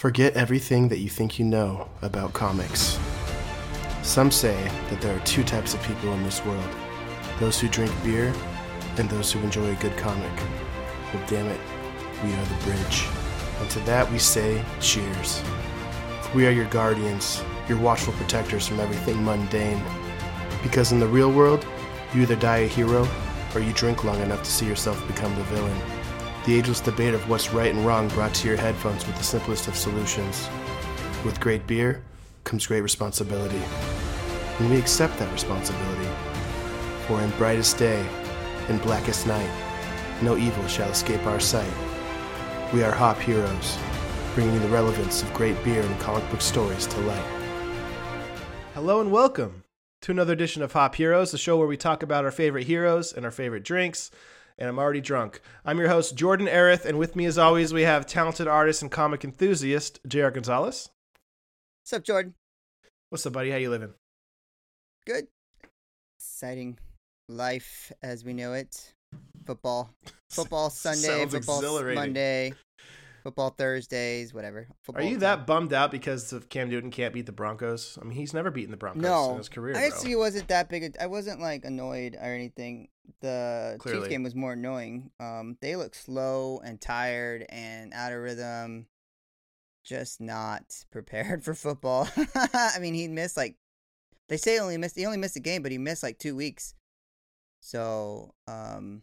Forget everything that you think you know about comics. Some say that there are two types of people in this world those who drink beer and those who enjoy a good comic. But damn it, we are the bridge. And to that we say cheers. We are your guardians, your watchful protectors from everything mundane. Because in the real world, you either die a hero or you drink long enough to see yourself become the villain. The ageless debate of what's right and wrong brought to your headphones with the simplest of solutions. With great beer comes great responsibility. And we accept that responsibility. For in brightest day and blackest night, no evil shall escape our sight. We are Hop Heroes, bringing the relevance of great beer and comic book stories to light. Hello and welcome to another edition of Hop Heroes, the show where we talk about our favorite heroes and our favorite drinks. And I'm already drunk. I'm your host, Jordan Erith, and with me, as always, we have talented artist and comic enthusiast, J.R. Gonzalez. What's up, Jordan? What's up, buddy? How you living? Good. Exciting life as we know it. Football. Football Sunday, football. Monday, football Thursdays, whatever. Are you time. that bummed out because of Cam Newton can't beat the Broncos? I mean, he's never beaten the Broncos No. in his career. I bro. actually wasn't that big. A, I wasn't like annoyed or anything. The Clearly. Chiefs game was more annoying. Um, they look slow and tired and out of rhythm. Just not prepared for football. I mean, he missed like they say only missed. He only missed a game, but he missed like two weeks. So, um,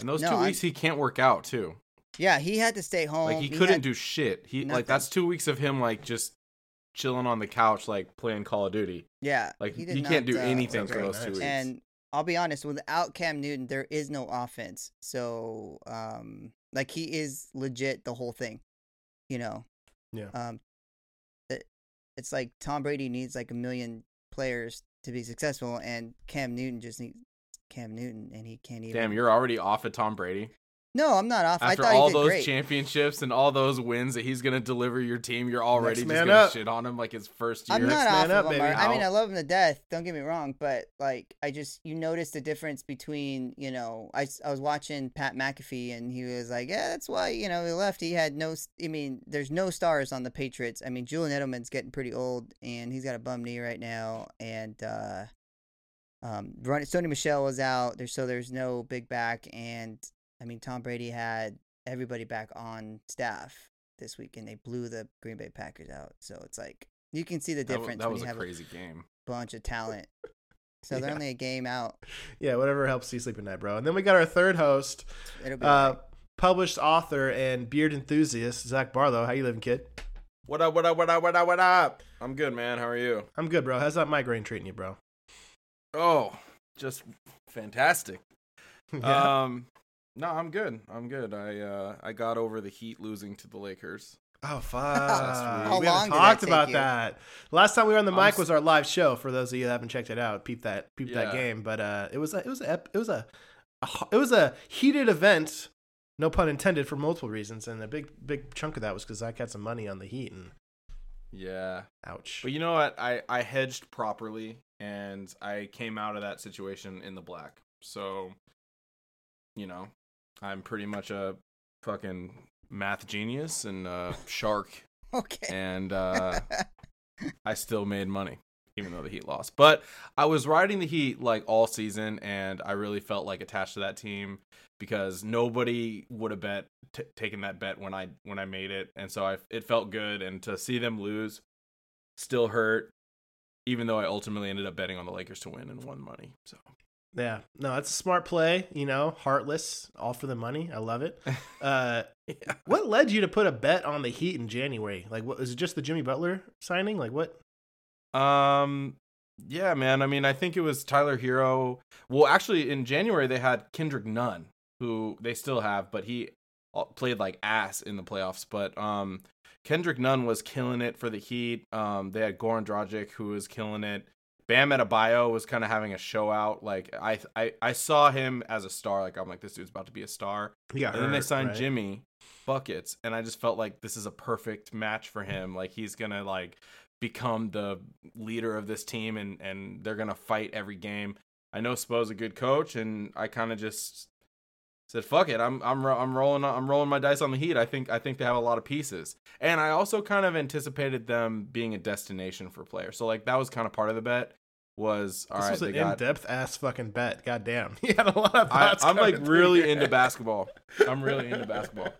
And those No, two I'm- weeks he can't work out too. Yeah, he had to stay home. Like he had- couldn't do shit. He nothing. like that's two weeks of him like just chilling on the couch like playing Call of Duty. Yeah, Like he he, did can't do uh, anything Sounds for very those two weeks. And I'll be honest, without Cam Newton, there is no offense. So, um, like he is legit the whole thing. You know. Yeah. Um, it, it's like Tom Brady needs like a million players to be successful, and Cam Newton just needs Cam Newton, and he can't even. Damn, you're already off at Tom Brady. No, I'm not off. After I thought all those great. championships and all those wins that he's gonna deliver your team, you're already Next just gonna shit on him like his first year. I'm not Next off man of up, him. baby. I mean, I love him to death. Don't get me wrong, but like, I just you notice the difference between you know, I, I was watching Pat McAfee and he was like, yeah, that's why you know he left. He had no. I mean, there's no stars on the Patriots. I mean, Julian Edelman's getting pretty old and he's got a bum knee right now, and uh, um, Ron- Sony Michel was out there, so there's no big back, and I mean, Tom Brady had everybody back on staff this week, and they blew the Green Bay Packers out. So it's like you can see the That, wa- difference that when was you a have crazy game. bunch of talent. So they're Yeah. only a game out. Yeah, whatever helps you sleep at night, bro. And then we got our third host, It'll be uh, alright. published author and beard enthusiast, Zach Barlow. How you living, kid? What up? What up? What up? What up? What up? I'm good, man. How are you? I'm good, bro. How's that migraine treating you, bro? Oh, just fantastic. yeah. Um, no, I'm good. I'm good. I uh, I got over the Heat losing to the Lakers. oh fuck. How we long haven't did that talked about you? that. Last time we were on the I'm mic was our live show. For those of you that haven't checked it out, peep that peep that game. But uh, it was a, it was a, it was a, a it was a heated event. No pun intended for multiple reasons, and a big big chunk of that was because I had some money on the Heat, and Yeah. ouch. But you know what? I I hedged properly, and I came out of that situation in the black. So, you know, I'm pretty much a fucking math genius and a shark, okay. and uh, I still made money, even though the Heat lost. But I was riding the Heat like all season, and I really felt like attached to that team because nobody would have bet t- taken that bet when I when I made it, and so I it felt good. And to see them lose still hurt, even though I ultimately ended up betting on the Lakers to win and won money. So Yeah, no, it's a smart play. You know, heartless, all for the money. I love it. Uh, yeah. what led you to put a bet on the Heat in January? Like, what was it? Just the Jimmy Butler signing? Like, what? Um. Yeah, man. I mean, I think it was Tyler Herro. Well, actually, in January they had Kendrick Nunn, who they still have, but he uh, played like ass in the playoffs. But um, Kendrick Nunn was killing it for the Heat. Um, they had Goran Dragic, who was killing it. Bam Adebayo was kind of having a show out. Like I, I, I saw him as a star. Like I'm like, this dude's about to be a star. Yeah. and then they signed right? Jimmy buckets, and I just felt like this is a perfect match for him. Like he's gonna like become the leader of this team, and and they're gonna fight every game. I know Spo's a good coach, and I kind of just said, "Fuck it, I'm I'm I'm rolling I'm rolling my dice on the Heat. I think I think they have a lot of pieces, and I also kind of anticipated them being a destination for players. So like that was kind of part of the bet. Was all this right. was an in-depth ass fucking bet. God damn. He had a lot of I, thoughts I'm like really here. into basketball. I'm really into basketball.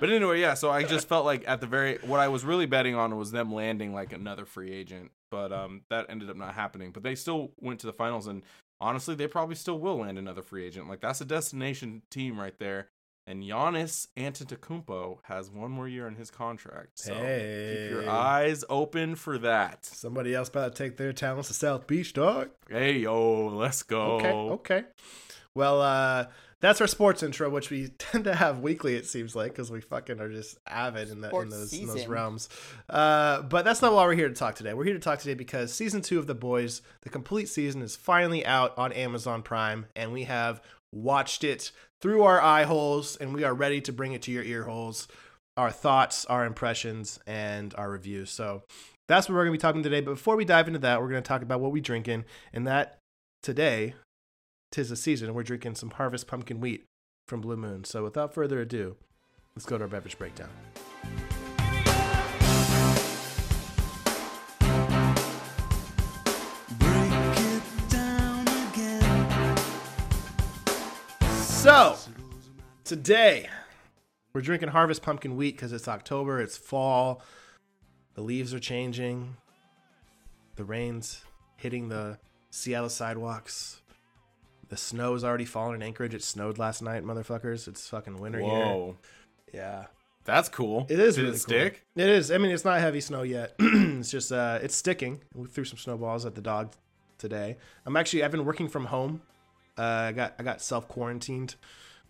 But anyway, yeah. So I just felt like at the very what I was really betting on was them landing like another free agent, but um that ended up not happening. But they still went to the finals, and honestly, they probably still will land another free agent. Like that's a destination team right there. And Giannis Antetokounmpo has one more year in his contract. So keep your eyes open for that. Somebody else about to take their talents to South Beach, dog. Hey yo, let's go. Okay, okay. Well, uh, that's our sports intro, which we tend to have weekly. It seems like because we fucking are just avid in, the, in those in those realms. Uh, but that's not why we're here to talk today. We're here to talk today because season two of The Boys, the complete season, is finally out on Amazon Prime, and we have watched it through our eye holes, and we are ready to bring it to your ear holes. Our thoughts, our impressions, and our reviews. So that's what we're going to be talking today. But before we dive into that, we're going to talk about what we drinking, and that today tis the season and we're drinking some harvest pumpkin wheat from blue moon. So without further ado let's go to our beverage breakdown. So today we're drinking harvest pumpkin wheat because it's october it's fall the leaves are changing the rain's hitting the seattle sidewalks the snow is already falling in Anchorage. It snowed last night, motherfuckers. It's fucking winter Whoa, here. Yeah, that's cool. it is Did really it cool. stick? It is. I mean, it's not heavy snow yet. it's just uh, it's sticking. We threw some snowballs at the dog today. I'm actually I've been working from home. Uh, I got I got self quarantined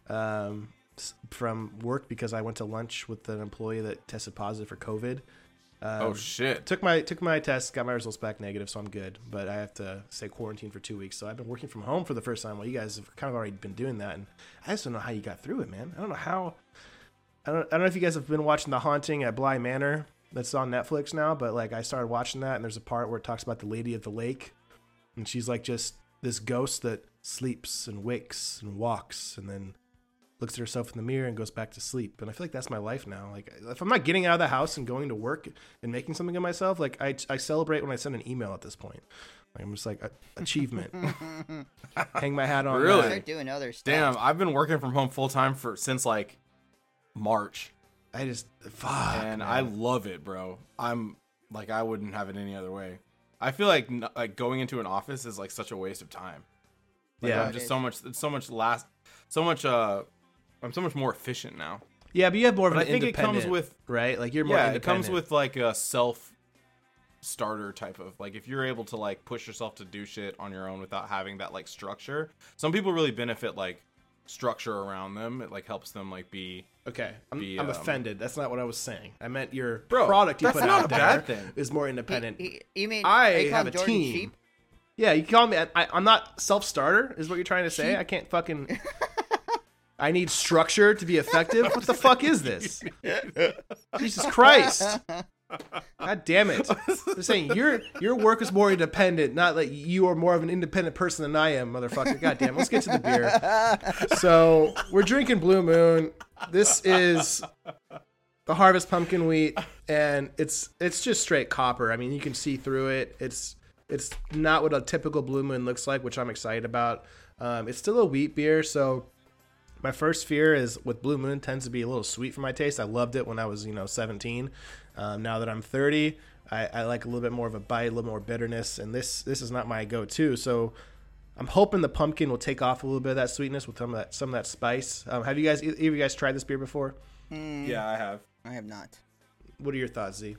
um, from work because I went to lunch with an employee that tested positive for COVID. Um, oh shit. took my took my test, got my results back negative, so I'm good. But I have to stay quarantined for two weeks. So I've been working from home for the first time. Well, you guys have kind of already been doing that, and I just don't know how you got through it, man. I don't know how. I don't, I don't know if you guys have been watching The Haunting at Bly Manor. That's on Netflix now, but like I started watching that, and there's a part where it talks about the Lady of the Lake, and she's like just this ghost that sleeps and wakes and walks, and then looks at herself in the mirror and goes back to sleep. And I feel like that's my life now. Like if I'm not getting out of the house and going to work and making something of myself, like I, I celebrate when I send an email at this point. Like, I'm just like achievement. Hang my hat on. Really? that. Start doing other stuff. Damn, I've been working from home full time for since like March, I just fuck. and man. I love it, bro. I'm like I wouldn't have it any other way. I feel like like going into an office is like such a waste of time. Like, Yeah. I'm just so much. It's so much last. So much. Uh, I'm so much more efficient now. yeah, but you have more of But an I think it comes with right. Like you're more. yeah, it comes with like a self starter type of like if you're able to like push yourself to do shit on your own without having that like structure. Some people really benefit like structure around them. It like helps them like be Okay, I'm, be, I'm um, offended. That's not what I was saying. I meant your Bro, product you that's put not out a there bad thing. is more independent. he- you mean I have a Jordan team. Sheep? Yeah, you call me. I, I'm not self starter. Is what you're trying to say? I can't fucking. I need structure to be effective. What the fuck is this? Jesus Christ! God damn it! They're saying your your work is more independent, not that you are more of an independent person than I am, motherfucker. God damn. it. Let's get to the beer. So we're drinking Blue Moon. This is the Harvest Pumpkin Wheat, and it's it's just straight copper. I mean, you can see through it. It's it's not what a typical Blue Moon looks like, which I'm excited about. Um, it's still a wheat beer, so my first fear is with Blue Moon tends to be a little sweet for my taste. I loved it when I was you know 17. Um, now that I'm 30, I, I like a little bit more of a bite, a little more bitterness, and this this is not my go-to. So I'm hoping the pumpkin will take off a little bit of that sweetness with some of that some of that spice. Um, have you guys either you guys tried this beer before? Yeah, I have. I have not. What are your thoughts, Z?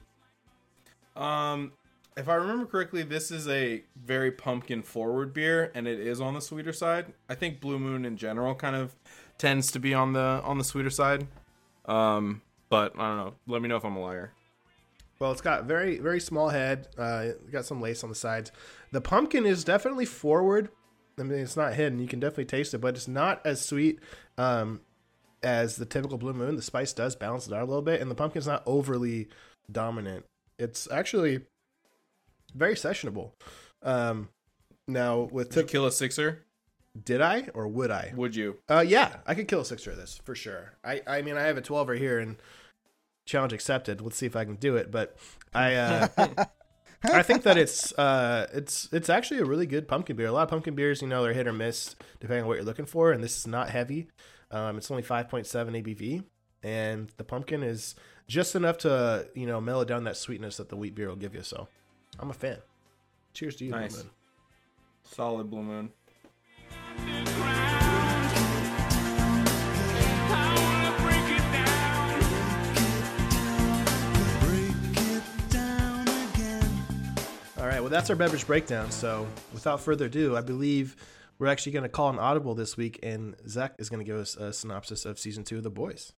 Um, if I remember correctly, this is a very pumpkin forward beer, and it is on the sweeter side. I think Blue Moon in general kind of tends to be on the on the sweeter side. Um, but I don't know. Let me know if I'm a liar. Well, it's got very very small head. Uh, got some lace on the sides. The pumpkin is definitely forward. I mean, it's not hidden. You can definitely taste it, but it's not as sweet um, as the typical Blue Moon. The spice does balance it out a little bit, and the pumpkin's not overly dominant. It's actually very sessionable. Um, now with you kill a sixer? Did I or would I? Would you? Uh, yeah, I could kill a sixer of this for sure. I, I mean, I have a 12 here and challenge accepted. Let's see if I can do it. But I, uh, I think that it's, uh, it's, it's actually a really good pumpkin beer. A lot of pumpkin beers, you know, they're hit or miss depending on what you're looking for. And this is not heavy. Um, it's only 5.7 ABV, and the pumpkin is just enough to, you know, mellow down that sweetness that the wheat beer will give you. So, I'm a fan. Cheers to you, Nice. Blue Moon. Solid Blue Moon. Well, that's our beverage breakdown. So, without further ado, I believe we're actually going to call an audible this week, and Zach is going to give us a synopsis of season two of The Boys.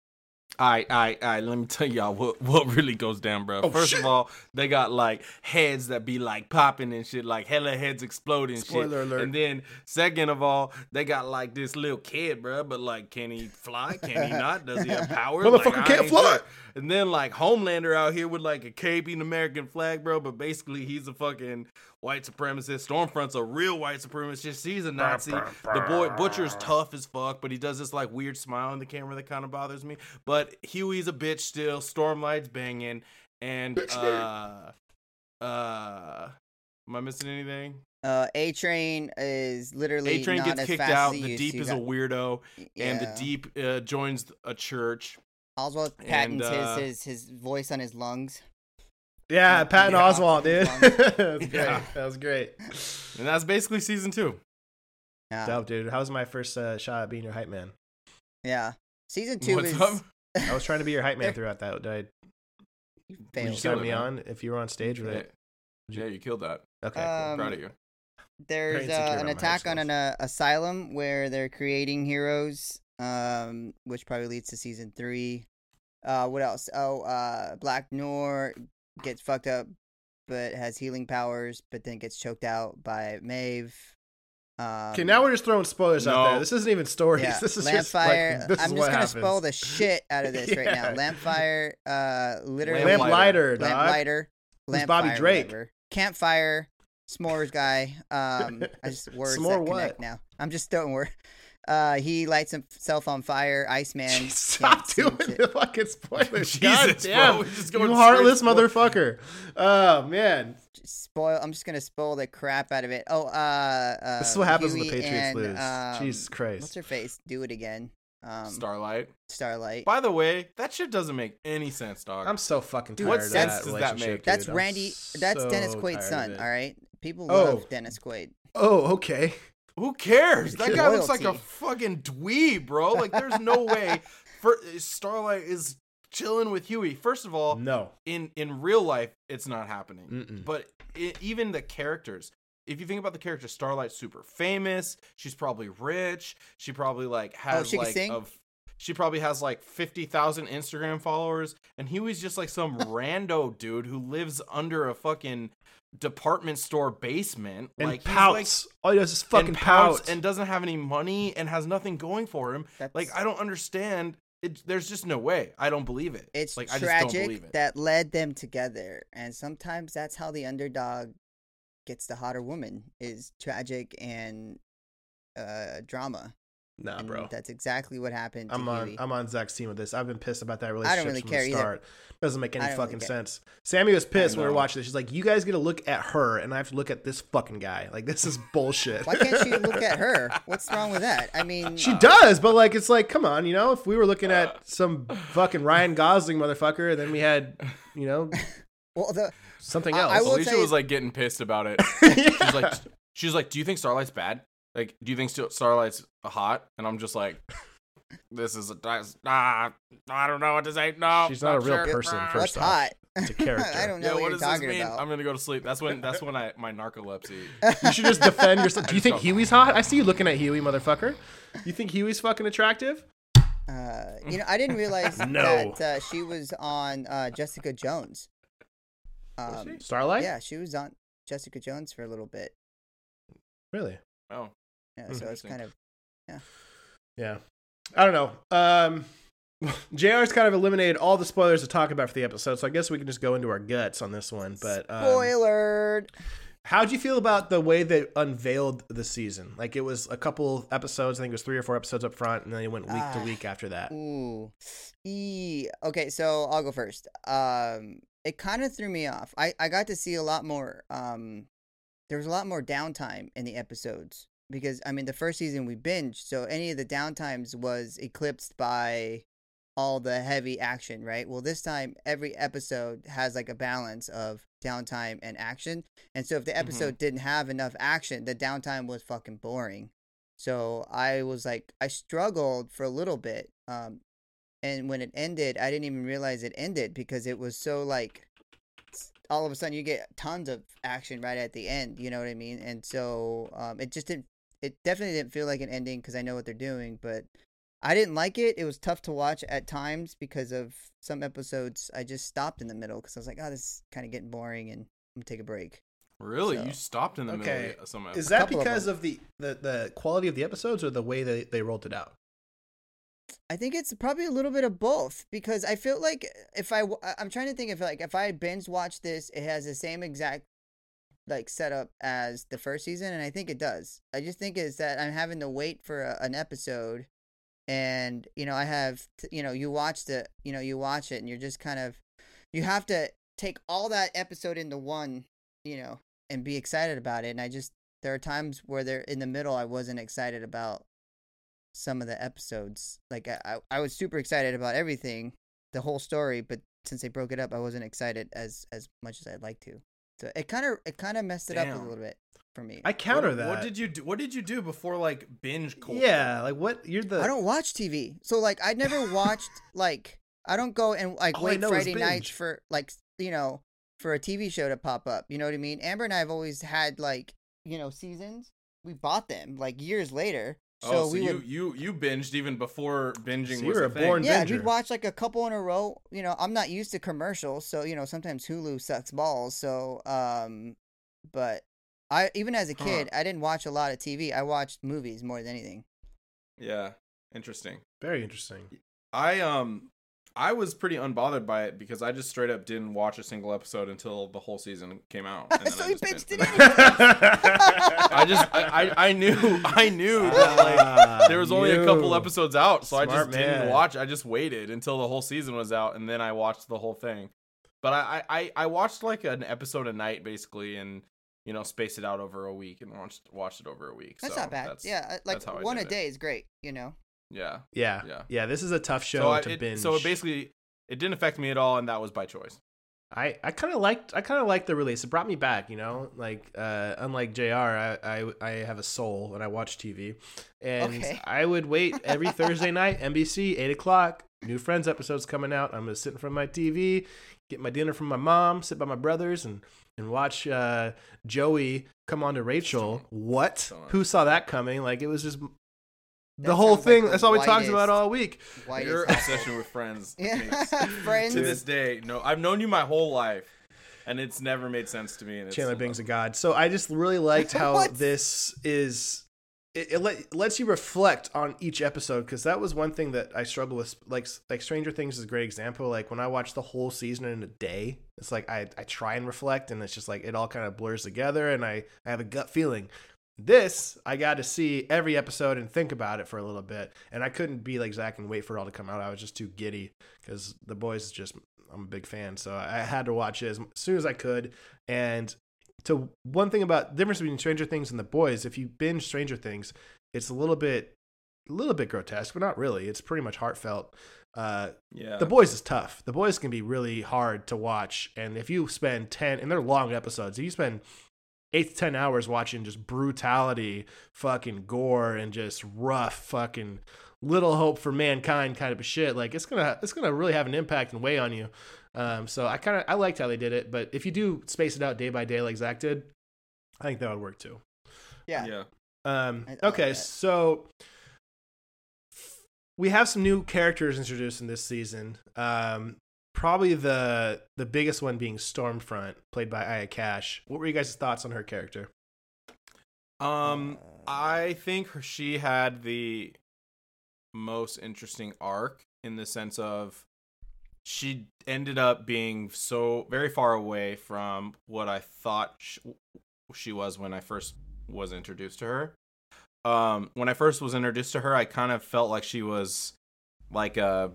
All right, all right, all right. Let me tell y'all what what really goes down, bro. Oh, First shit. of all, they got like heads that be like popping and shit, like hella heads exploding. and shit. Spoiler alert. And then second of all, they got like this little kid, bro. But like, can he fly? Can he not? Does he have powers? Motherfucker Like, can't fly. sure. And then like Homelander out here with like a cape and American flag, bro. But basically, he's a fucking white supremacist. Stormfront's a real white supremacist. He's a Nazi. The boy Butcher's tough as fuck, but he does this like weird smile in the camera that kind of bothers me. But Huey's a bitch still. Stormlight's banging, and uh, uh, am I missing anything? Uh, A Train is literally A Train gets as kicked fast out. The Deep is You a got- weirdo, and the. Deep uh, joins a church. Oswalt and, patents uh, his, his his voice on his lungs. Yeah, Patton Yeah. Oswalt, dude. Yeah. that was great. Yeah. That was great. And that's basically season two. Yeah, Dope, dude. How was my first uh, shot at being your hype man? yeah. Season two What's is up? I was trying to be your hype man throughout that. Did I, would you failed. sign killed it, me man. on if you were on stage with Yeah, it? yeah, you killed that. Okay, Um, Proud of you. There's uh, an attack on an uh, asylum where they're creating heroes, um, which probably leads to season three. Uh, what else? Oh, uh, Black Noir gets fucked up, but has healing powers, but then gets choked out by Maeve. Um, Okay, now we're just throwing spoilers out there. This isn't even stories. yeah, This is just Lampfire. like, this I'm is just gonna happens. spoil the shit out of this right now. Lampfire, uh, literally Lamp Lamplighter. lighter, dog. Lamplighter, Who's Bobby Lampfire, Drake? whatever. Campfire, s'mores guy. Um, I just words S'more that connect what? now. I'm just throwing word. Uh, he lights himself on fire. Iceman. Stop doing to- the fucking spoilers. Jesus, God bro, damn. we're just you heartless spoil- motherfucker. Oh, man. Spoil. I'm just gonna spoil the crap out of it. Oh, uh, uh This is what happens when the Patriots and, lose. um, Jesus Christ. What's her face? Do it again. Um, Starlight. Starlight. By the way, that shit doesn't make any sense, dog. I'm so fucking Dude, tired what of sense that does that relationship. make? That's. I'm Randy. That's so Dennis Quaid's son. All right. People Oh. love Dennis Quaid. Oh, okay. Who cares? That guy looks like a fucking dweeb, bro. Like, there's no way. For Starlight is chilling with Huey. First of all, No. in in real life, it's not happening. Mm-mm. But i even the characters. If you think about the character, Starlight's super famous. She's probably rich. She probably like has Oh, she like sing? of. She probably has like fifty thousand Instagram followers, and Huey's just like some rando dude who lives under a fucking department store basement. And like he's, like, pouts. All he does is fucking and pout. pouts and doesn't have any money and has nothing going for him. That's, Like I don't understand. It, there's just no way. I don't believe it. it's like I just don't believe tragic it. that led them together, and sometimes that's how the underdog gets the hotter woman is tragic and uh drama. Nah, and bro. That's exactly what happened. To I'm on Huey. I'm on Zach's team with this. I've been pissed about that relationship really from care the either. start. Doesn't make any I don't really fucking sense. Sammy was pissed when we were watching this. She's like, "You guys get to look at her, and I have to look at this fucking guy. Like this is bullshit." Why can't you look at her? What's wrong with that? I mean, She does, but like it's like, come on, you know, if we were looking at uh. some fucking Ryan Gosling motherfucker, and then we had, you know, well, the something else. I will Alicia say- was like getting pissed about it. Yeah. She's like, she's like, do you think Starlight's bad? Like, do you think Starlight's hot? And I'm just like, this is a ah, I don't know what to say. No, She's not a real sure. person, first what's off. hot? It's a character. I don't know Yeah, what, what you're does this talking mean? about. I'm gonna go to sleep. That's when that's when I my narcolepsy. you should just defend yourself. Do you think don't- Huey's hot? I see you looking at Huey, motherfucker. You think Huey's fucking attractive? Uh, you know, I didn't realize No. that uh, she was on uh, Jessica Jones. Was Um, she? Starlight? yeah, she was on Jessica Jones for a little bit. Really? Oh, Yeah, so it's kind of Yeah. Yeah. I don't know. Um, JR's kind of eliminated all the spoilers to talk about for the episode, so I guess we can just go into our guts on this one. But um, spoilered. How'd you feel about the way they unveiled the season? Like it was a couple episodes, I think it was three or four episodes up front, and then it went week to Ah, week after that. Ooh. E- okay, so I'll go first. Um it kind of threw me off. I I got to see a lot more um there was a lot more downtime in the episodes because I mean the first season we binged, so any of the downtimes was eclipsed by all the heavy action, right? Well, this time every episode has like a balance of downtime and action. And so if the episode didn't have enough action, the downtime was fucking boring. So I was like I struggled for a little bit. Um and when it ended, I didn't even realize it ended because it was so like all of a sudden you get tons of action right at the end, you know what I mean? And so um it just didn't it definitely didn't feel like an ending because I know what they're doing, but I didn't like it. It was tough to watch at times because of some episodes. I just stopped in the middle because I was like, "Oh, this is kind of getting boring," and I'm gonna take a break. Really, So- you stopped in the Okay. middle of some. Is that couple of because of, the, the the quality of the episodes or the way they, they rolled it out? I think it's probably a little bit of both because I feel like if I I'm trying to think if like if I binge watch this, it has the same exact like set up as the first season, and I think it does. I just think is that I'm having to wait for a, an episode, and you know I have t- you know you watch the you know you watch it and you're just kind of you have to take all that episode into one you know and be excited about it, and I just there are times where they're in the middle I wasn't excited about some of the episodes. Like I, I was super excited about everything, the whole story, but since they broke it up, I wasn't excited as as much as I'd like to. So it kind of it kind of messed it up a little bit for me. I counter what, that. What did you do? What did you do before like binge culture? yeah, like what you're the I don't watch TV, so like I never watched like I don't go and like All wait know Friday nights for like you know for a TV show to pop up. You know what I mean? Amber and I have always had like you know seasons. We bought them like years later. So, oh, so we you, would you you binged even before binging So you was were a a thing. born- Yeah, binger. we'd watch like a couple in a row. You know, I'm not used to commercials, so you know sometimes Hulu sucks balls. So, um, but I even as a Huh. kid, I didn't watch a lot of TV. I watched movies more than anything. Yeah, interesting. very interesting. I um I was pretty unbothered by it because I just straight up didn't watch a single episode until the whole season came out. and then So I you just binged binged it I just I, I, I knew I knew that like Ah, there was only a couple episodes out, so I Smart just didn't watch. I just waited until the whole season was out, and then I watched the whole thing. But I I, I I watched like an episode a night basically, and you know spaced it out over a week and watched watched it over a week. That's so not bad. That's, yeah, uh, like that's how I one a did it. day is great. You know. Yeah. Yeah, Yeah. yeah. This is a tough show So I, to it, binge. so it basically it didn't affect me at all, and that was by choice. I, I kind of liked I kind of liked the release. It brought me back, you know. Like uh, unlike Jr, I, I I have a soul when I watch TV, and Okay. I would wait every Thursday night, NBC, eight o'clock. New Friends episodes coming out. I'm gonna sit in front of my TV, get my dinner from my mom, sit by my brothers, and and watch uh, Joey come on to Rachel. What? Who saw that coming? Like it was just the That whole sounds like thing. the that's all we talked about all week. Your obsession with Friends, Yeah, Friends. to this day, no, I've known you my whole life, and it's never made sense to me. And it's Chandler still Bing's a god. So I just really liked how this is. It, it let, lets you reflect on each episode because that was one thing that I struggle with. Like like Stranger Things is a great example. Like when I watch the whole season in a day, it's like I I try and reflect, and it's just like it all kind of blurs together, and I I have a gut feeling. This I got to see every episode and think about it for a little bit, and I couldn't be like Zach and wait for it all to come out. I was just too giddy because the boys just I'm a big fan, so I had to watch it as soon as I could. And to one thing about difference between Stranger Things and The Boys, if you binge Stranger Things, it's a little bit, a little bit grotesque, but not really. It's pretty much heartfelt. Uh, Yeah. the Boys is tough. The Boys can be really hard to watch, and if you spend ten, and they're long episodes, if you spend eight to ten hours watching just brutality, fucking gore, and just rough fucking little hope for mankind kind of a shit, like it's gonna it's gonna really have an impact and weigh on you. Um, so I kind of I liked how they did it, but if you do space it out day by day like Zach did, I think that would work too. yeah. yeah. Um, I- I like okay, that. so we have some new characters introduced in this season. Um, probably the the biggest one being Stormfront, played by Aya Cash. What were you guys' thoughts on her character? Um, I think she had the most interesting arc in the sense of she ended up being so very far away from what I thought sh- she was when I first was introduced to her. Um, when I first was introduced to her, I kind of felt like she was like a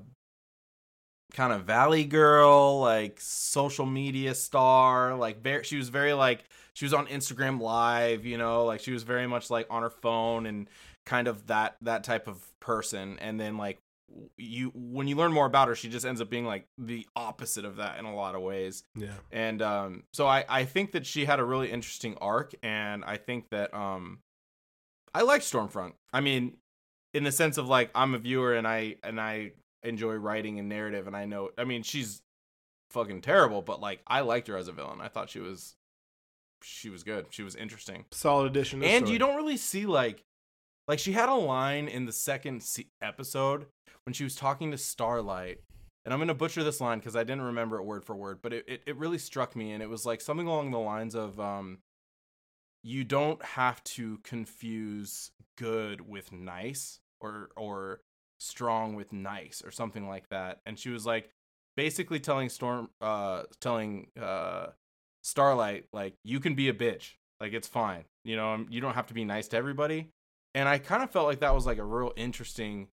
kind of valley girl, like social media star, like very she was very like she was on Instagram live, you know, like she was very much like on her phone and kind of that that type of person. And then like you when you learn more about her she just ends up being like the opposite of that in a lot of ways. Yeah. and um so i i think that she had a really interesting arc and i think that um i like stormfront. I mean in the sense of like i'm a viewer and i and i enjoy writing and narrative and i know i mean she's fucking terrible but like i liked her as a villain i thought she was she was good she was interesting Solid addition. To and story. you don't really see like like she had a line in the second episode when she was talking to starlight and i'm gonna butcher this line because i didn't remember it word for word but it, it, it really struck me and it was like something along the lines of um you don't have to confuse good with nice or or strong with nice or something like that. And she was like basically telling storm uh telling uh starlight like you can be a bitch. Like it's fine. You know um, you don't have to be nice to everybody. And i kind of felt like that was like a real interesting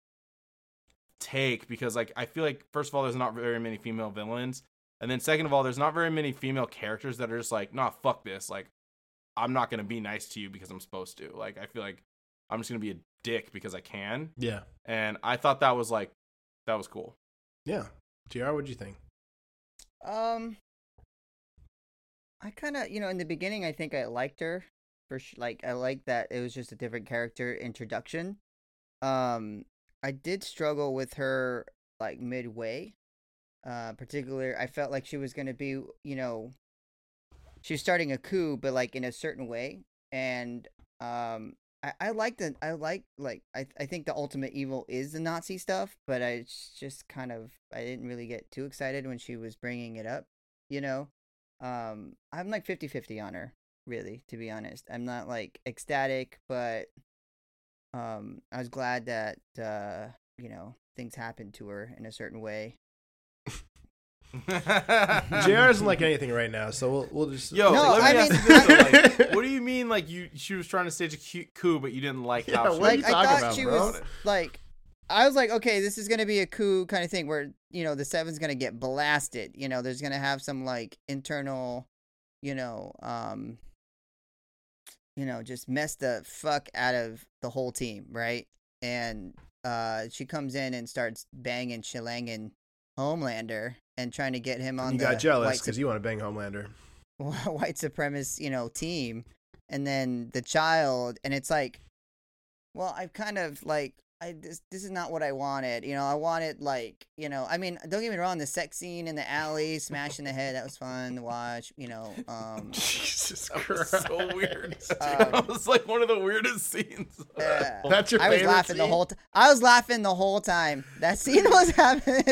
take because like i feel like first of all there's not very many female villains. And then second of all there's not very many female characters that are just like nah fuck this. Like i'm not gonna be nice to you because i'm supposed to. Like i feel like i'm just gonna be a dick because i can Yeah. and i thought that was like that was cool Yeah. Gr, what'd you think? Um, I kind of, you know, in the beginning, I think I liked her for sh- like I liked that it was just a different character introduction. Um, I did struggle with her like midway. Uh, particular, I felt like she was gonna be, you know, she was starting a coup, but like in a certain way, and um, I, I like the I like like I I think the ultimate evil is the Nazi stuff, but I just kind of I didn't really get too excited when she was bringing it up, you know. Um I'm like 50-50 on her, really, to be honest. I'm not like ecstatic, but um I was glad that uh you know, things happened to her in a certain way. Jr isn't like anything right now, so we'll we'll just Yo, No, let me I ask mean- you this, though, like, what do you mean? Like you, she was trying to stage a cu- coup, but you didn't like Yeah, how she what are like you I talking thought about, she bro? was like I was like, okay, this is gonna be a coup kind of thing where you know the seven's gonna get blasted. You know, there's gonna have some like internal, you know, um, you know, just mess the fuck out of the whole team, right? And uh, she comes in and starts banging, shillanging Homelander and trying to get him on you the got jealous because you want to bang Homelander. white supremacist, you know, team, and then the child, and it's like, well, I've kind of like, I this this is not what I wanted. You know, I wanted like, you know, I mean, don't get me wrong, the sex scene in the alley, smashing the head, that was fun to watch. You know, um, Jesus Christ. so weird. Um, that was like one of the weirdest scenes. yeah. That's your I was favorite laughing the scene? whole. T- I was laughing the whole time. That scene was happening.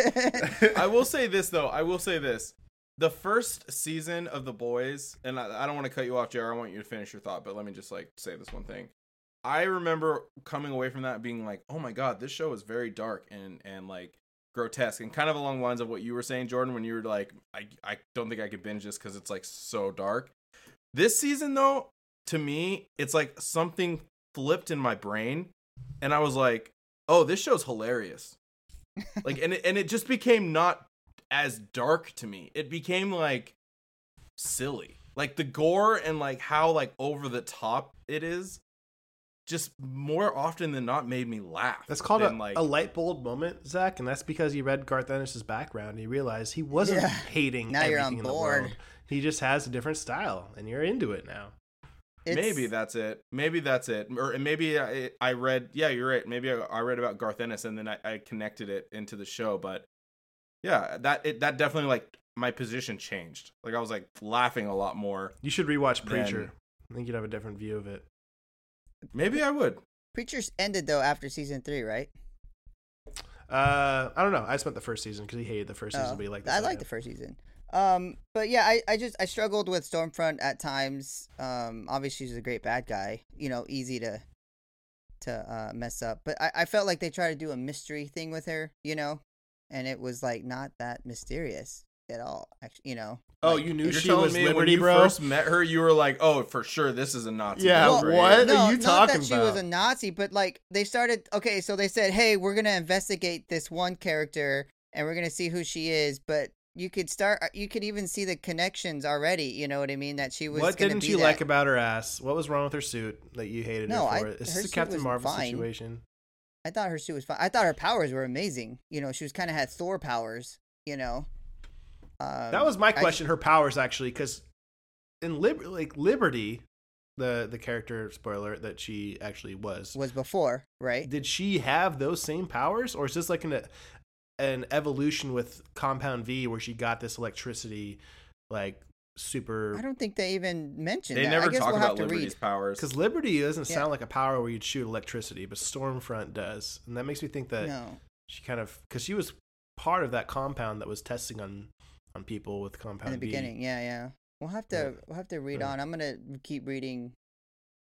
I will say this though. I will say this. The first season of The Boys, and I, I don't want to cut you off, JR. I want you to finish your thought, but let me just like say this one thing. I remember coming away from that being like, "Oh my god, this show is very dark and and like grotesque and kind of along the lines of what you were saying, Jordan, when you were like, I I don't think I could binge this because it's like so dark." This season though, to me, it's like something flipped in my brain, and I was like, "Oh, this show's hilarious." like and it, and it just became not as dark to me. It became like silly. Like the gore and like how like over the top it is just more often than not made me laugh. That's called a, like a light bulb moment, Zach, and that's because you read Garth Ennis's background and you realized he wasn't Yeah. hating Now you're everything on in the board. world. He just has a different style, and you're into it now. It's- maybe that's it. Maybe that's it. Or maybe I, I read. Yeah, you're right. Maybe I, I read about Garth Ennis and then I, I connected it into the show. But yeah, that it that definitely like my position changed. Like I was like laughing a lot more. You should rewatch Then- Preacher. I think you'd have a different view of it. Maybe I would. Preachers ended though after season three, right? Uh, I don't know. I spent the first season because he hated the first season, Oh, but he liked. I like the first season. Um, but yeah, I, I just I struggled with Stormfront at times. Um, obviously she's a great bad guy. You know, easy to to uh, mess up. But I, I felt like they tried to do a mystery thing with her. You know, and it was like not that mysterious. At all. Actually, you know. Oh, Like, you knew You're she telling was me when you bro. first met her, you were like, "Oh, for sure, this is a Nazi." Yeah, That's great. what? no, are you not talking that she was a Nazi, but like they started. Okay, so they said, "Hey, we're gonna investigate this one character, and we're gonna see who she is." But you could start. uh, You could even see the connections already. You know what I mean? That she was. What didn't be you that. like about her ass? What was wrong with her suit that you hated No, her I- this Is her this a Captain Marvel fine. situation? I thought her suit was fine. I thought her powers were amazing. You know, she was kind of had Thor powers. You know. Um, that was my I- question. her powers actually, because in Lib- like Liberty, the the character spoiler that she actually was. was before, right? Did she have those same powers, or is this like an an evolution with Compound V, where she got this electricity, like super? I don't think they even mentioned. They that. never I guess talk we'll about have to Liberty's read. powers. Because Liberty doesn't Yeah. sound like a power where you'd shoot electricity, but Stormfront does, and that makes me think that No, she kind of because she was part of that compound that was testing on on people with compound in the V. beginning, yeah, yeah. We'll have to Yeah. we'll have to read Yeah. on. I'm gonna keep reading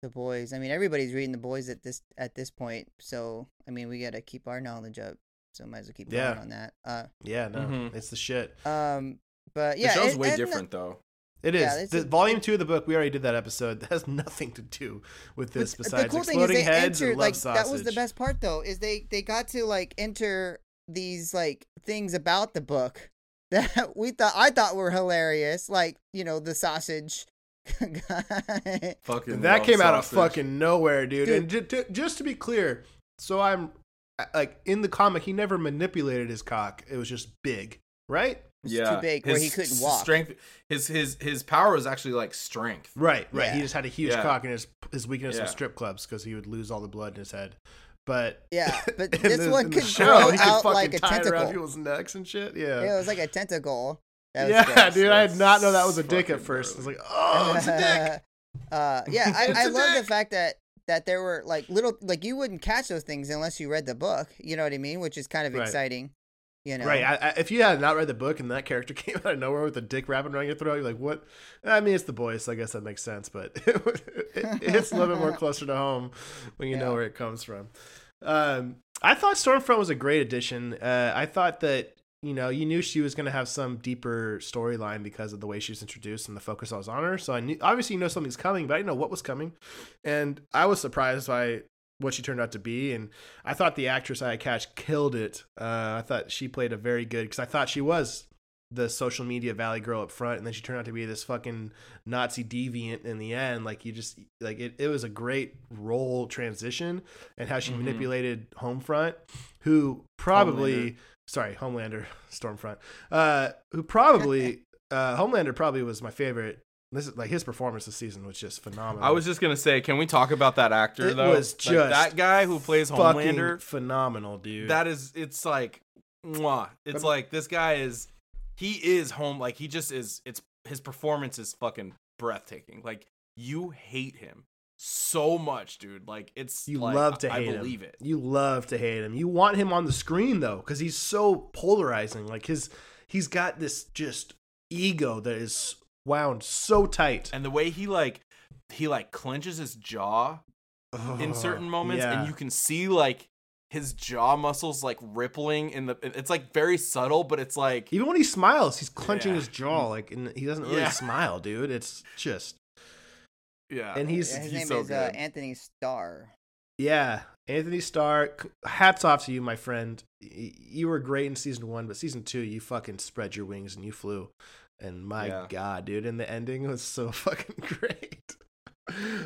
the boys. I mean, everybody's reading the boys at this at this point, so I mean, we gotta keep our knowledge up. So might as well keep Yeah. on that. Uh, Yeah, no, Mhm. it's the shit. um, but yeah, the show's it- way and- different though. It is. Yeah, the a- volume two of the book. We already did that episode. That has nothing to do with But this the besides cool thing is exploding they heads entered and love like sausage. that was the best part though is they they got to like enter these like things about the book that we thought I thought were hilarious like you know the sausage guy Fucking That love came out of fucking nowhere, dude. Dude. And ju- ju- just to be clear, so I'm like in the comic, he never manipulated his cock. It was just big, right? yeah, too big where he couldn't walk. Strength. His his his power was actually like strength. Right, right. He just had a huge Yeah. cock, and his his weakness Yeah. was strip clubs because he would lose all the blood in his head. But Yeah, but this the- one could show, grow he could out fucking like a tie it around tentacle. people's necks and shit. Yeah, Yeah, it was like a tentacle. That was yeah, gross. dude. I did not know that was a dick at fucking first. I was like, oh, it's a dick. uh, yeah, I, It's I a love the fact that that there were like little like you wouldn't catch those things unless you read the book. You know what I mean? Which is kind of Right. exciting. You know, Right. I, I, if you had not read the book and that character came out of nowhere with a dick wrapping around your throat, you're like, what? I mean, it's the boys, so I guess that makes sense, but it, it hits a little bit more closer to home when you know where it comes from. Um, I thought Stormfront was a great addition. Uh, I thought that, you know, you knew she was going to have some deeper storyline because of the way she was introduced and the focus I was on her. So I knew, obviously, you know something's coming, but I didn't know what was coming. And I was surprised by what she turned out to be. And I thought the actress Aya Cash killed it. Uh, I thought she played a very good because I thought she was the social media valley girl up front, and then she turned out to be this fucking Nazi deviant in the end. Like you just like it. It was a great role transition and how she Mhm. manipulated Homefront, who probably Homelander. sorry Homelander Stormfront, uh, who probably uh, Homelander probably was my favorite. This is like his performance this season was just phenomenal. I was just gonna say, can we talk about that actor It though? was Like, just that guy who plays Homelander. phenomenal, dude. That is, it's like, mwah. It's But- like this guy is, he is home. Like he just is. It's his performance is fucking breathtaking. Like you hate him so much, dude. Like it's You like, love to I hate believe him. it. You love to hate him. You want him on the screen though, because he's so polarizing. Like his, he's got this just ego that is wound so tight And the way he like, he like clenches his jaw in certain moments, yeah. and you can see like his jaw muscles like rippling in the. It's like very subtle, but it's like Even when he smiles, he's clenching Yeah. his jaw. Like, and he doesn't really Yeah. smile, dude. It's just, yeah. and he's his he's name so is uh. Anthony Starr. yeah. Anthony Starr, hats off to you, my friend. You were great in season one, but season two, you fucking spread your wings and you flew. And my Yeah. god, dude, and the ending was so fucking great.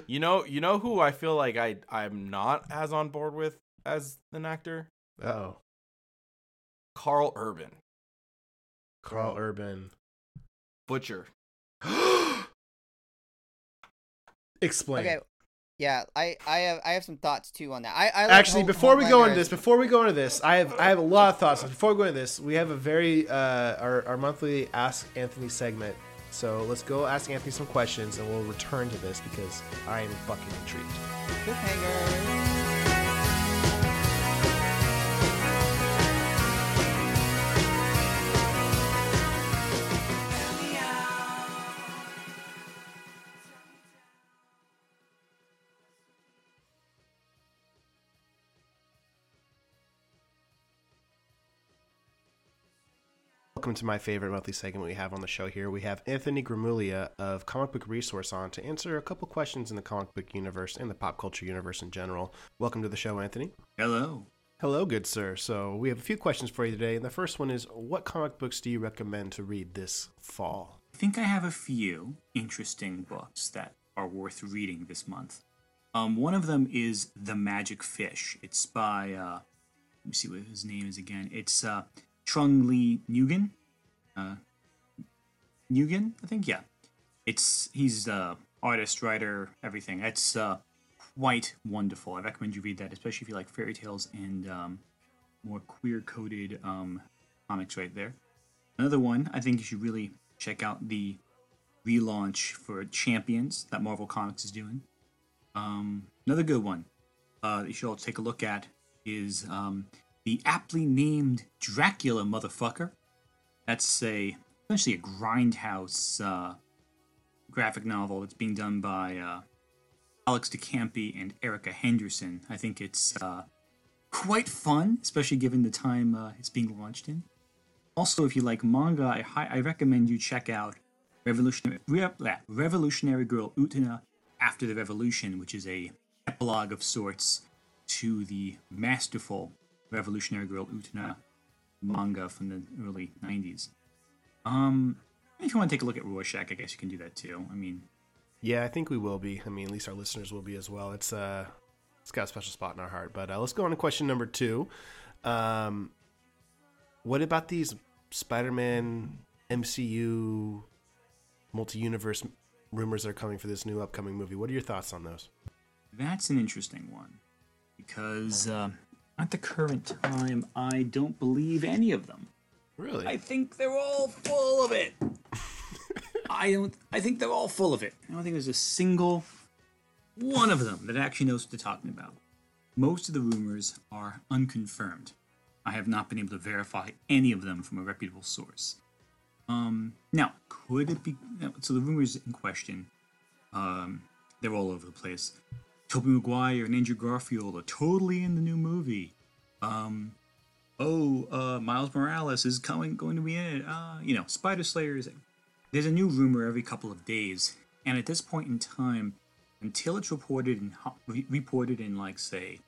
You know, you know who I feel like I I'm not as on board with as an actor? Oh, Karl Urban, Karl Urban. Butcher. Explain. Okay, yeah, I I have I have some thoughts too on that. I, I like Actually, before we go into this, before we go into this, I have I have a lot of thoughts. Before we go into this, we have a very uh, our our monthly Ask Anthony segment. So let's go ask Anthony some questions, and we'll return to this because I am fucking intrigued. Cliffhanger. Welcome to my favorite monthly segment we have on the show here. We have Anthony Gramuglia of Comic Book Resource on to answer a couple questions in the comic book universe and the pop culture universe in general. Welcome to the show, Anthony. Hello. Hello, good sir. So, we have a few questions for you today. And the first one is What comic books do you recommend to read this fall? I think I have a few interesting books that are worth reading this month. Um, one of them is The Magic Fish. It's by, uh, let me see what his name is again. It's uh, Trung Le Nguyen. Uh, I think, yeah. It's he's uh, artist, writer, everything. It's uh, quite wonderful. I recommend you read that, especially if you like fairy tales and um, more queer-coded um, comics. Right there. Another one, I think you should really check out the relaunch for Champions that Marvel Comics is doing. Um, another good one uh, you should all take a look at is um, the aptly named Dracula motherfucker. That's a essentially a grindhouse uh, graphic novel that's being done by uh, Alex de Campi and Erica Henderson. I think it's uh, quite fun, especially given the time uh, it's being launched in. Also, if you like manga, I, hi- I recommend you check out Revolutionary, Re- Revolutionary Girl Utena After the Revolution, which is a epilogue of sorts to the masterful Revolutionary Girl Utena manga from the early 90s. Um, if you want to take a look at Rorschach, I guess you can do that too. I mean, Yeah, I think we will be. I mean, at least our listeners will be as well. It's uh, it's got a special spot in our heart. But uh, let's go on to question number two. Um, what about these Spider-Man MCU multi-universe rumors that are coming for this new upcoming movie? What are your thoughts on those? That's an interesting one because uh, at the current time, I don't believe any of them. Really? I think they're all full of it. I don't. I think they're all full of it. I don't think there's a single one of them that actually knows what they're talking about. Most of the rumors are unconfirmed. I have not been able to verify any of them from a reputable source. Um, now, could it be? So the rumors in question, um, they're all over the place. Tobey Maguire and Andrew Garfield are totally in the new movie. Um, oh, uh, Miles Morales is coming, going to be in it. Uh, you know, Spider Slayers. There's a new rumor every couple of days, and at this point in time, until it's reported in re- reported in like say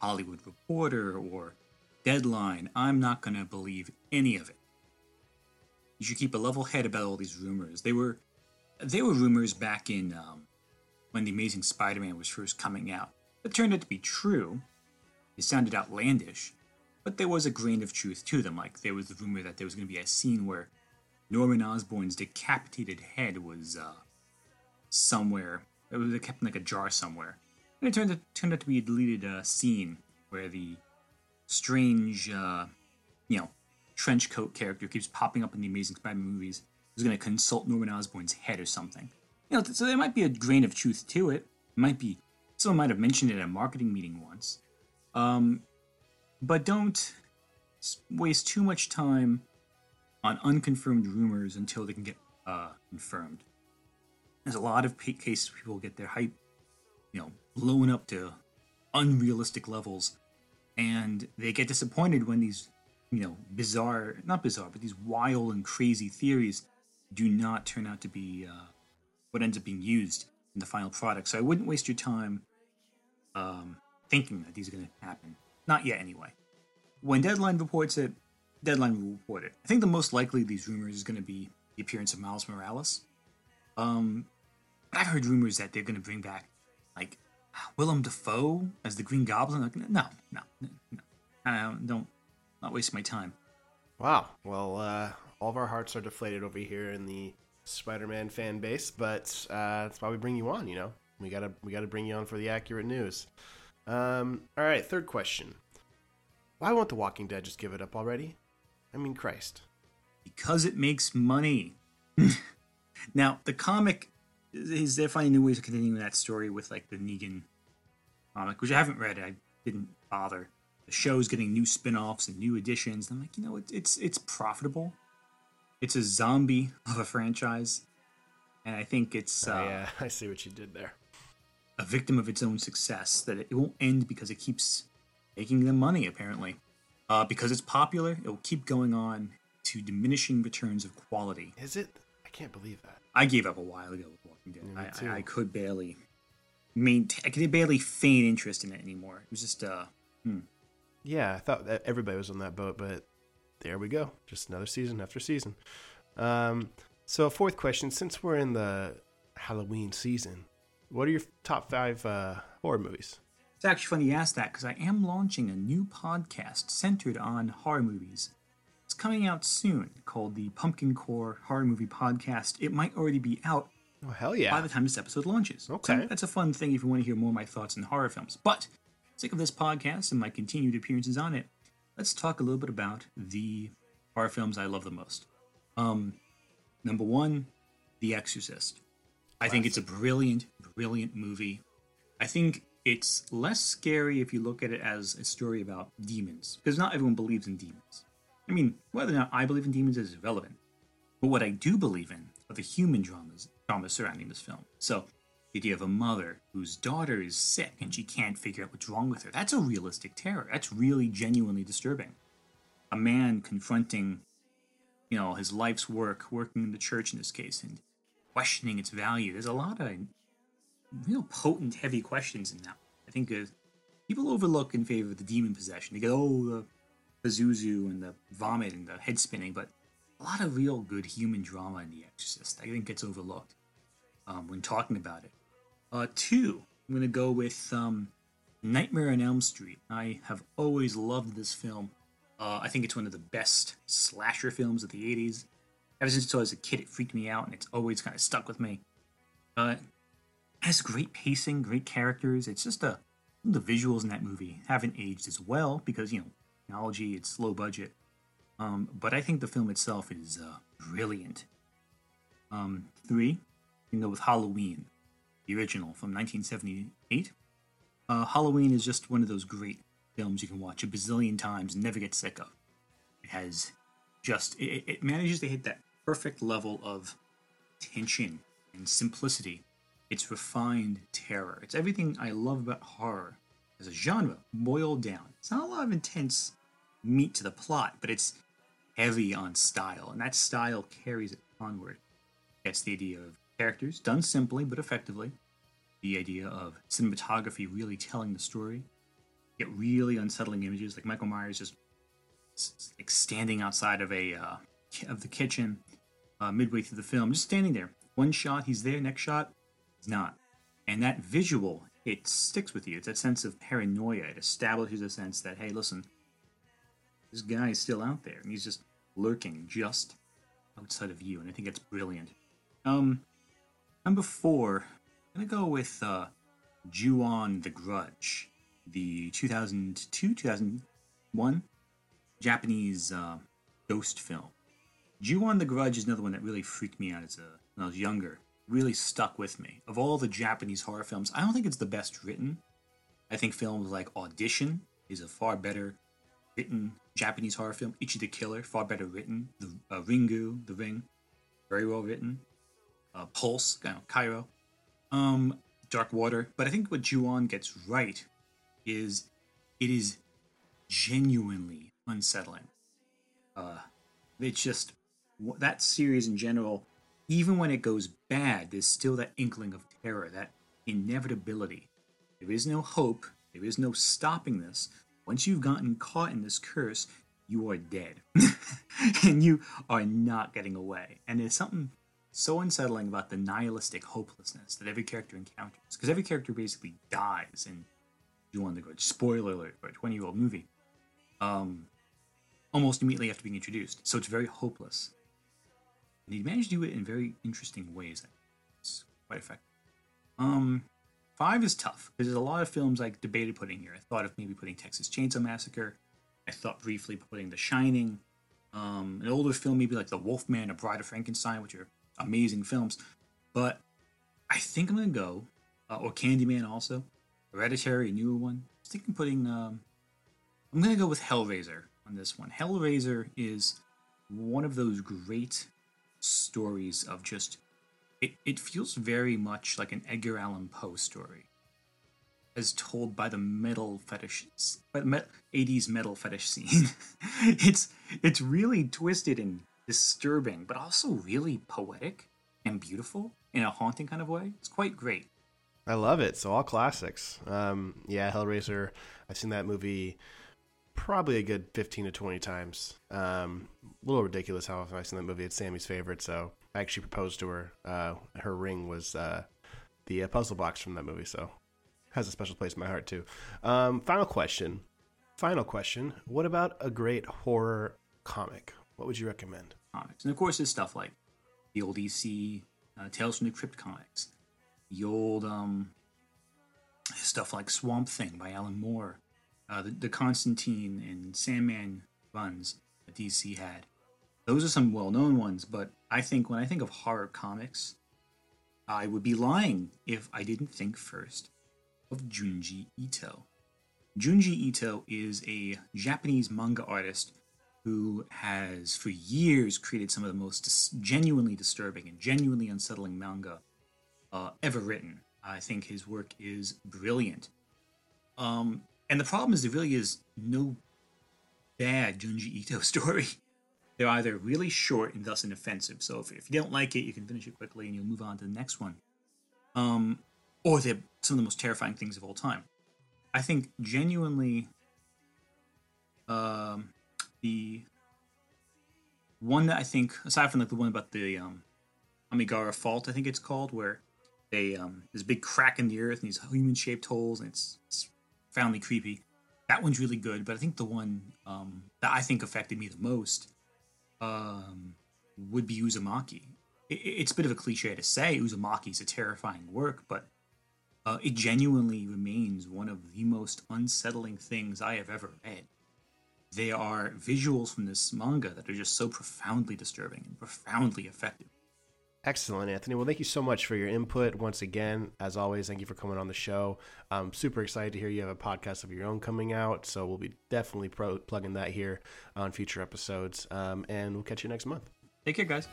Hollywood Reporter or Deadline, I'm not gonna believe any of it. You should keep a level head about all these rumors. They were they were rumors back in um, when the Amazing Spider-Man was first coming out. It turned out to be true. It sounded outlandish, but there was a grain of truth to them. Like there was the rumor that there was going to be a scene where Norman Osborn's decapitated head was uh, somewhere. It was kept in like a jar somewhere, and it turned out, turned out to be a deleted uh, scene where the strange, uh, you know, trench coat character keeps popping up in the Amazing Spider-Man movies. Is going to consult Norman Osborn's head or something. You know, so there might be a grain of truth to it. It might be someone might have mentioned it at a marketing meeting once. Um, but don't waste too much time on unconfirmed rumors until they can get uh, confirmed. There's a lot of cases people get their hype, you know, blown up to unrealistic levels, and they get disappointed when these, you know, bizarre, not bizarre, but these wild and crazy theories do not turn out to be uh, what ends up being used in the final product. So I wouldn't waste your time um, thinking that these are going to happen. Not yet, anyway. When Deadline reports it, Deadline will report it. I think the most likely of these rumors is going to be the appearance of Miles Morales. Um, I've heard rumors that they're going to bring back, like, Willem Dafoe as the Green Goblin. Like, no, no, no. I don't, not waste my time. Wow. Well, uh, all of our hearts are deflated over here in the Spider-Man fan base, but uh, that's why we bring you on. You know, we gotta we gotta bring you on for the accurate news. Um, all right, third question. Why won't The Walking Dead just give it up already? I mean, Christ. because it makes money. now, the comic is they're finding new ways of continuing that story with like the Negan comic, which I haven't read. I didn't bother. The show's getting new spin-offs and new additions. I'm like, you know, it, it's it's profitable. It's a zombie of a franchise, and I think it's uh, Oh, yeah, I see what you did there. a victim of its own success. That it won't end because it keeps making them money. Apparently, uh, because it's popular, it will keep going on to diminishing returns of quality. Is it? I can't believe that. I gave up a while ago with Walking Dead. Yeah, I. I, I could barely maintain. I could barely feign interest in it anymore. It was just uh, Yeah, I thought that everybody was on that boat, but there we go. Just another season after season. Um, so, fourth question: Since we're in the Halloween season, what are your top five uh, horror movies? It's actually funny you asked that because I am launching a new podcast centered on horror movies. It's coming out soon called the Pumpkin Core Horror Movie Podcast. It might already be out Oh hell yeah. by the time this episode launches. Okay. So that's a fun thing if you want to hear more of my thoughts on horror films. But sick of this podcast and my continued appearances on it, let's talk a little bit about the horror films I love the most. Um, number one, The Exorcist. I think it's a brilliant, brilliant movie. I think it's less scary if you look at it as a story about demons, because not everyone believes in demons. I mean, whether or not I believe in demons is irrelevant. But what I do believe in are the human dramas, dramas surrounding this film. So, the idea of a mother whose daughter is sick and she can't figure out what's wrong with her. That's a realistic terror. That's really genuinely disturbing. A man confronting, you know, his life's work, working in the church in this case, and questioning its value. There's a lot of real potent, heavy questions in that. I think uh, people overlook in favor of the demon possession. They go, oh, the Pazuzu and the vomit and the head spinning, but a lot of real good human drama in The Exorcist. I think gets overlooked um, when talking about it. Uh, two, I'm going to go with um, Nightmare on Elm Street. I have always loved this film. Uh, I think it's one of the best slasher films of the 80s. Ever since I was a kid, it freaked me out, and it's always kind of stuck with me. Uh, it has great pacing, great characters. It's just a the visuals in that movie haven't aged as well because you know technology, it's low budget. Um, but I think the film itself is uh, brilliant. Um, three, you go with Halloween, the original from 1978. Uh, Halloween is just one of those great films you can watch a bazillion times and never get sick of. It has just it, it manages to hit that perfect level of tension and simplicity. It's refined terror. It's everything I love about horror as a genre boiled down. It's not a lot of intense meat to the plot, but it's heavy on style, and that style carries it onward. It's the idea of characters done simply but effectively, the idea of cinematography really telling the story, get really unsettling images like Michael Myers just like standing outside of a uh, of the kitchen uh, midway through the film, just standing there. One shot, he's there. Next shot, he's not. And that visual, it sticks with you. It's that sense of paranoia. It establishes a sense that, hey, listen, this guy is still out there, and he's just lurking just outside of you. And I think that's brilliant. Um, number four, I'm gonna go with uh, Ju-on the Grudge, the 2002 2001 Japanese uh, ghost film. Ju-on the Grudge is another one that really freaked me out as a, when I was younger. Really stuck with me. Of all the Japanese horror films, I don't think it's the best written. I think films like Audition is a far better written Japanese horror film. Ichi the Killer, far better written. The uh, Ringu, The Ring, very well written. Uh, Pulse, you know, Kairo, um, Dark Water. But I think what Ju-on gets right is it is genuinely unsettling. Uh, it's just that series in general. Even when it goes bad, there's still that inkling of terror, that inevitability. There is no hope. There is no stopping this. Once you've gotten caught in this curse, you are dead. and you are not getting away. And there's something so unsettling about the nihilistic hopelessness that every character encounters. Because every character basically dies in Ju-on the Grudge. Spoiler alert for a 20 year old movie. Um, almost immediately after being introduced. So it's very hopeless. And he managed to do it in very interesting ways. It's quite effective. Um, five is tough because there's a lot of films I debated putting here. I thought of maybe putting Texas Chainsaw Massacre. I thought briefly putting The Shining. Um, an older film, maybe like The Wolfman or Bride of Frankenstein, which are amazing films. But I think I'm gonna go, uh, or Candyman also, Hereditary, a newer one. I was thinking putting. Um, I'm gonna go with Hellraiser on this one. Hellraiser is one of those great stories of just it, it feels very much like an Edgar Allan Poe story. as told by the metal fetish, by the 80s metal fetish scene. it's it's really twisted and disturbing, but also really poetic and beautiful in a haunting kind of way. It's quite great. I love it. So all classics. Um, yeah, Hellraiser. I've seen that movie probably a good fifteen to twenty times. Um, a little ridiculous how often I've seen that movie. It's Sammy's favorite, so I actually proposed to her. Uh, her ring was uh, the uh, puzzle box from that movie, so has a special place in my heart too. Um, final question. Final question. What about a great horror comic? What would you recommend? Comics, and of course, there's stuff like the old EC uh, Tales from the Crypt comics, the old um, stuff like Swamp Thing by Alan Moore, uh, the, the Constantine and Sandman runs that DC had. Those are some well-known ones, but I think when I think of horror comics, I would be lying if I didn't think first of Junji Ito. Junji Ito is a Japanese manga artist who has for years created some of the most dis- genuinely disturbing and genuinely unsettling manga uh, ever written. I think his work is brilliant. Um, and the problem is, there really is no bad Junji Ito story. They're either really short and thus inoffensive. So if, if you don't like it, you can finish it quickly and you'll move on to the next one. Um, or they're some of the most terrifying things of all time. I think genuinely, um, the one that I think, aside from like the one about the um, Amigara Fault, I think it's called, where they um, there's a big crack in the earth and these human-shaped holes, and it's, it's profoundly creepy. That one's really good, but I think the one um, that I think affected me the most um, would be Uzumaki. It, it's a bit of a cliche to say Uzumaki is a terrifying work, but uh, it genuinely remains one of the most unsettling things I have ever read. They are visuals from this manga that are just so profoundly disturbing and profoundly effective. Excellent, Anthony. Well, thank you so much for your input once again. As always, thank you for coming on the show. I'm super excited to hear you have a podcast of your own coming out. So we'll be definitely pro- plugging that here on future episodes. Um, and we'll catch you next month. Take care, guys.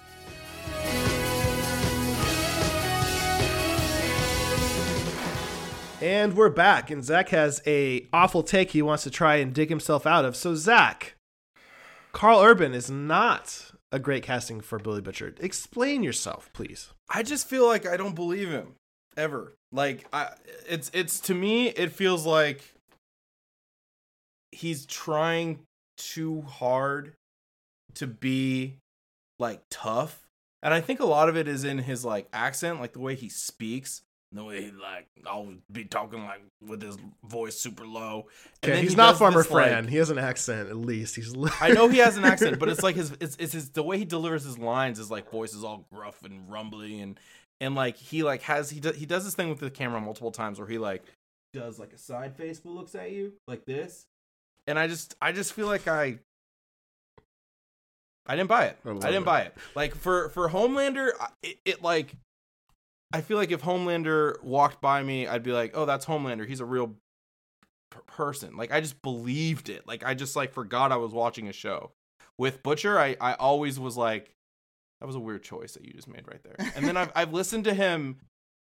And we're back, and Zach has a awful take he wants to try and dig himself out of. So, Zach, Karl Urban is not a great casting for Billy Butcher. Explain yourself, please. I just feel like I don't believe him ever. Like I it's it's to me it feels like he's trying too hard to be like tough. And I think a lot of it is in his like accent, like the way he speaks, the way he like always be talking like with his voice super low. And Okay, then he's he not Farmer this, like- Fran. he has an accent, at least. He's. I know he has an accent, but it's like his it's, it's his the way he delivers his lines is like voice is all gruff and rumbly and and like he like has he does he does this thing with the camera multiple times where he like does like a side face but looks at you like this. And I just I just feel like I I didn't buy it. I I, didn't it. buy it. Like for for Homelander, it, it like I feel like if Homelander walked by me, I'd be like, "Oh, that's Homelander. He's a real p- person." Like I just believed it. Like I just like forgot I was watching a show. With Butcher, I I always was like, "That was a weird choice that you just made right there." And then I've I've listened to him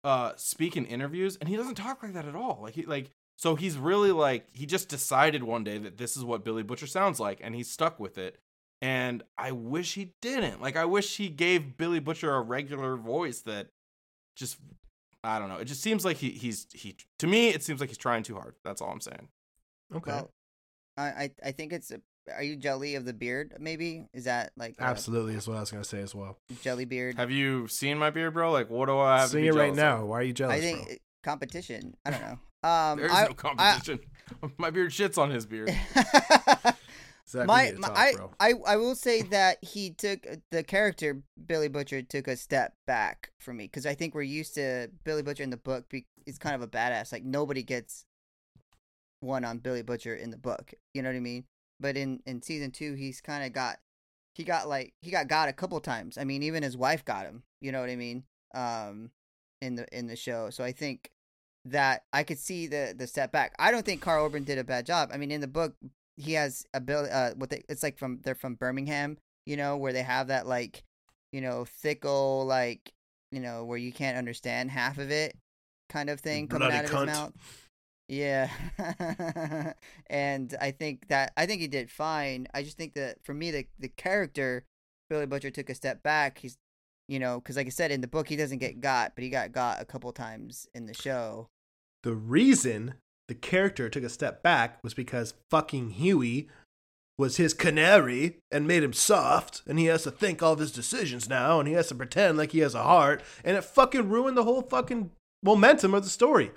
uh speak in interviews, and he doesn't talk like that at all. Like he like so he's really like he just decided one day that this is what Billy Butcher sounds like, and he's stuck with it. And I wish he didn't. Like I wish he gave Billy Butcher a regular voice that just I don't know. It just seems like he he's he to me it seems like he's trying too hard. That's all I'm saying. Okay. Well, I, I I think it's. A, are you jelly of the beard? Maybe is that like a Absolutely is what I was going to say as well. jelly beard? Have you seen my beard, bro? Like what do I have Sing to it be right now. of? Why are you jealous? I think bro? competition. I don't know. Um, There's I, no competition. my beard shits on his beard. I, Zach, my, my talk, I. I I will say that he took the character Billy Butcher took a step back for me because I think we're used to Billy Butcher in the book. Be, is kind of a badass. Like nobody gets one on Billy Butcher in the book. You know what I mean? But in in season two, he's kind of got he got like he got got a couple times. I mean, even his wife got him. You know what I mean? Um, in the in the show. So I think that I could see the the step back. I don't think Karl Urban did a bad job. I mean, in the book, he has ability. Uh, what they it's like from they're from Birmingham, you know, where they have that like, you know, thickle like, you know, where you can't understand half of it, kind of thing coming Bloody out of cunt. his mouth. Yeah. and I think that I think he did fine. I just think that for me the the character Billy Butcher took a step back. He's you know, cuz like I said in the book he doesn't get got, but he got got a couple times in the show. The reason the character took a step back was because fucking Huey was his canary and made him soft, and he has to think all of his decisions now, and he has to pretend like he has a heart, and it fucking ruined the whole fucking momentum of the story.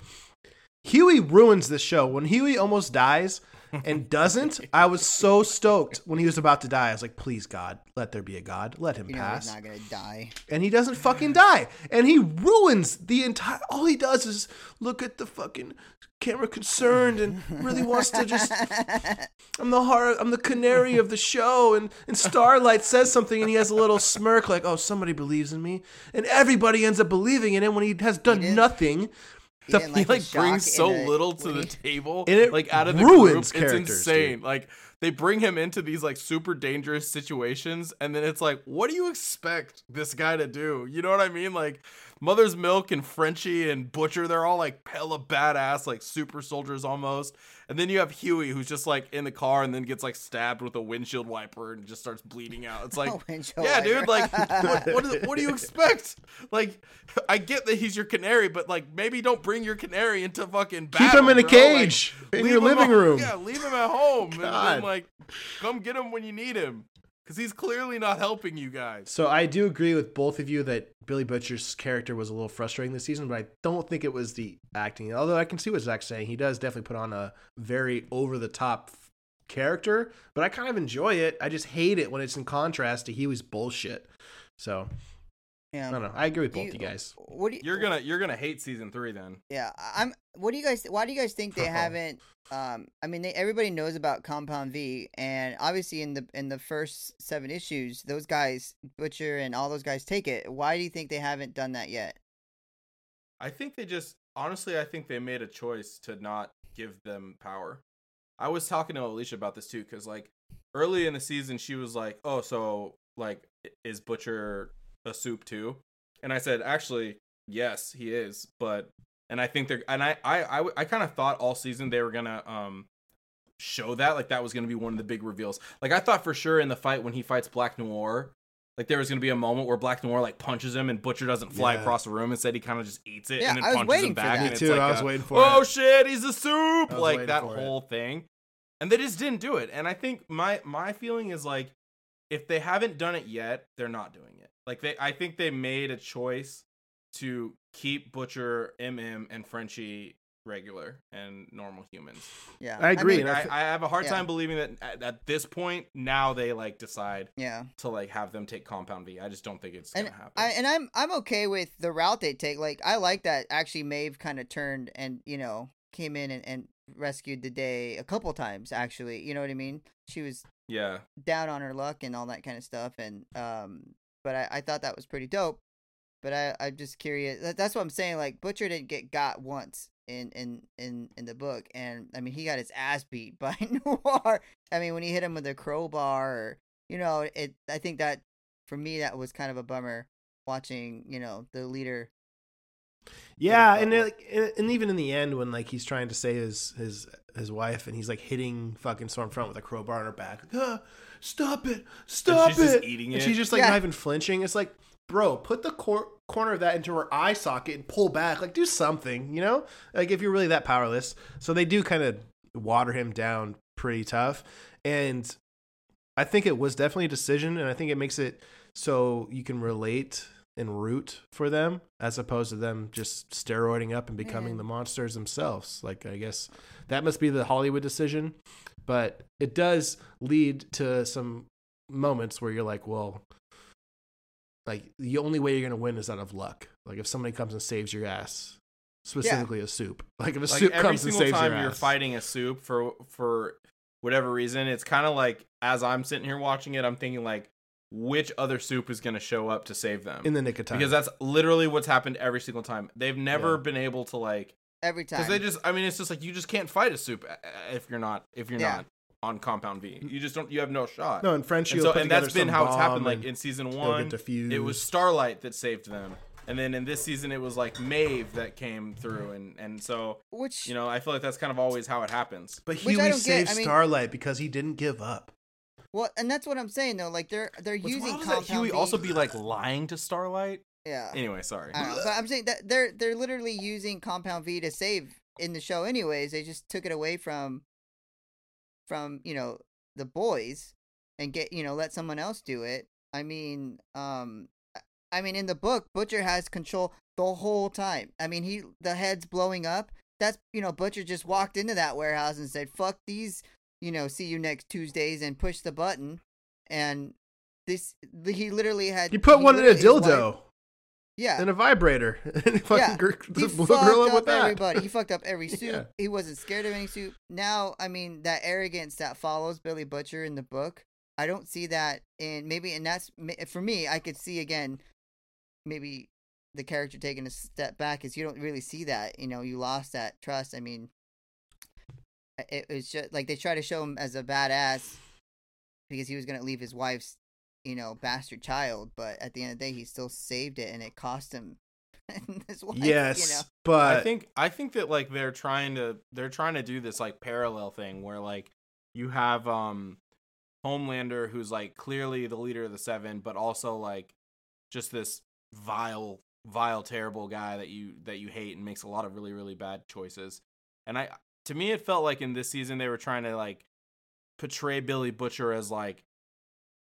Huey ruins this show. When Huey almost dies and doesn't, I was so stoked when he was about to die. I was like, please, God, let there be a God. Let him You pass he's not going to die. and he doesn't fucking die. And he ruins the entire. All he does is look at the fucking camera concerned and really wants to just. I'm the heart. I'm the canary of the show. And and Starlight says something, and he has a little smirk, like, "Oh, somebody believes in me." And everybody ends up believing in him when he has done didn't- nothing. He The- didn't he like, like brings so in little to when the table And it like out of the ruins group. It's insane dude. like they bring him into these like super dangerous situations and then it's like what do you expect this guy to do you know what i mean like mother's milk and frenchie and butcher they're all like hella badass like super soldiers almost and then you have huey who's just like in the car and then gets like stabbed with a windshield wiper and just starts bleeding out it's like windshield yeah, dude. Like, what, what, is, what do you expect? Like, I get that he's your canary, but like, maybe don't bring your canary into fucking battle. Keep him in a bro. cage Like, in your living at- room. Yeah, leave him at home, and then God. like, come get him when you need him, because he's clearly not helping you guys. So I do agree with both of you that Billy Butcher's character was a little frustrating this season, but I don't think it was the acting. Although I can see what Zach's saying, he does definitely put on a very over the top character, but I kind of enjoy it. I just hate it when it's in contrast to Huey's bullshit. So yeah. I don't know. I agree with both you- you guys. What do you, You're gonna you're gonna hate season three then. Yeah, I- I'm. What do you guys? Why do you guys think they haven't? Um, I mean, they, everybody knows about Compound V, and obviously in the in the first seven issues, those guys, Butcher and all those guys, take it. Why do you think they haven't done that yet? I think they just honestly, I think they made a choice to not give them power. I was talking to Alicia about this too, because like early in the season, she was like, "Oh, so like, is Butcher a soup too?" And I said, "Actually, yes, he is." But and I think they're and I I I, I kind of thought all season they were gonna um show that like that was gonna be one of the big reveals. Like I thought for sure in the fight when he fights Black Noir. Like there was gonna be a moment where Black Noir like punches him and Butcher doesn't fly Yeah. across the room. Instead, he kind of just eats it Yeah, and then I was punches waiting him for back. that. Me it's too, like I was a, waiting for oh it. shit, he's a soup! Like that for it. whole thing, and they just didn't do it. And I think my my feeling is like, if they haven't done it yet, they're not doing it. Like they, I think they made a choice to keep Butcher, MM, and Frenchie regular and normal humans. Yeah, I agree, mean, I, I have a hard Yeah. time believing that at, at this point now they like decide yeah, to like have them take Compound V. I just don't think it's and gonna happen. I and I'm I'm okay with the route they take. Like I like that actually Maeve kind of turned and you know came in and, and rescued the day a couple times. Actually, you know what I mean? She was yeah, down on her luck and all that kind of stuff and um but I, I thought that was pretty dope but I, i'm just curious that, that's what i'm saying like butcher didn't get got once in in in in the book and i mean he got his ass beat by noir. I mean when he hit him with a crowbar or you know it i think that for me that was kind of a bummer watching you know the leader Yeah, and like- and- even in the end, when like he's trying to save his his his wife, and he's like hitting fucking Stormfront with a crowbar on her back, like, ah, stop it, stop and she's just it, eating and it. she's just like Yeah. not even flinching. It's like, bro, put the cor- corner of that into her eye socket and pull back, like do something, you know, like if you're really that powerless. So they do kind of water him down pretty tough, and I think it was definitely a decision, and I think it makes it so you can relate and root for them as opposed to them just steroiding up and becoming Yeah. the monsters themselves. Like I guess that must be the Hollywood decision, but it does lead to some moments where you're like, well, like the only way you're gonna win is out of luck. Like if somebody comes and saves your ass, specifically a soup. Like if a like soup comes and saves your ass. Every single time you're fighting a soup for for whatever reason, it's kind of like as I'm sitting here watching it, I'm thinking like, which other soup is going to show up to save them? in the nick of time. because that's literally what's happened every single time. They've never Yeah. been able to like every time because they just. I mean, it's just like you just can't fight a soup uh, if you're not if you're Yeah. not on compound V. You just don't. You have no shot. no, and Frenchie and will so put and that's together been how it's happened. Like in season one, it was Starlight that saved them. and then in this season it was like Maeve that came through, and and so Which you know I feel like that's kind of always how it happens. But Which Huey don't get, saved I mean- Starlight because he didn't give up. well, and that's what I'm saying though. Like they're they're What's using wild is that Huey V- also be like lying to Starlight. Yeah. Anyway, sorry. but I'm saying that they're they're literally using Compound V to save in the show. Anyways, they just took it away from from you know the boys and get you know let someone else do it. I mean, um, I- I mean in the book, Butcher has control the whole time. I mean, he the head's blowing up. That's you know Butcher just walked into that warehouse and said, "Fuck these," you know, see you next Tuesdays and push the button, and this he literally had He put one in a literally- his wife- dildo yeah, and a vibrator. and he fucking Yeah. he fucked up with that. everybody. He fucked up every suit. Yeah. He wasn't scared of any suit. Now, I mean, that arrogance that follows Billy Butcher in the book, I don't see that in maybe, and that's for me. I could see again, maybe the character taking a step back is you don't really see that. You know, you lost that trust. I mean, it was just like they try to show him as a badass because he was gonna leave his wife's, you know, bastard child, but at the end of the day, he still saved it, and it cost him. his wife, Yes, you know. but I think I think that like they're trying to they're trying to do this like parallel thing where like you have um Homelander who's like clearly the leader of the seven, but also like just this vile, vile, terrible guy that you that you hate and makes a lot of really, really bad choices. And I to me it felt like in this season they were trying to like portray Billy Butcher as like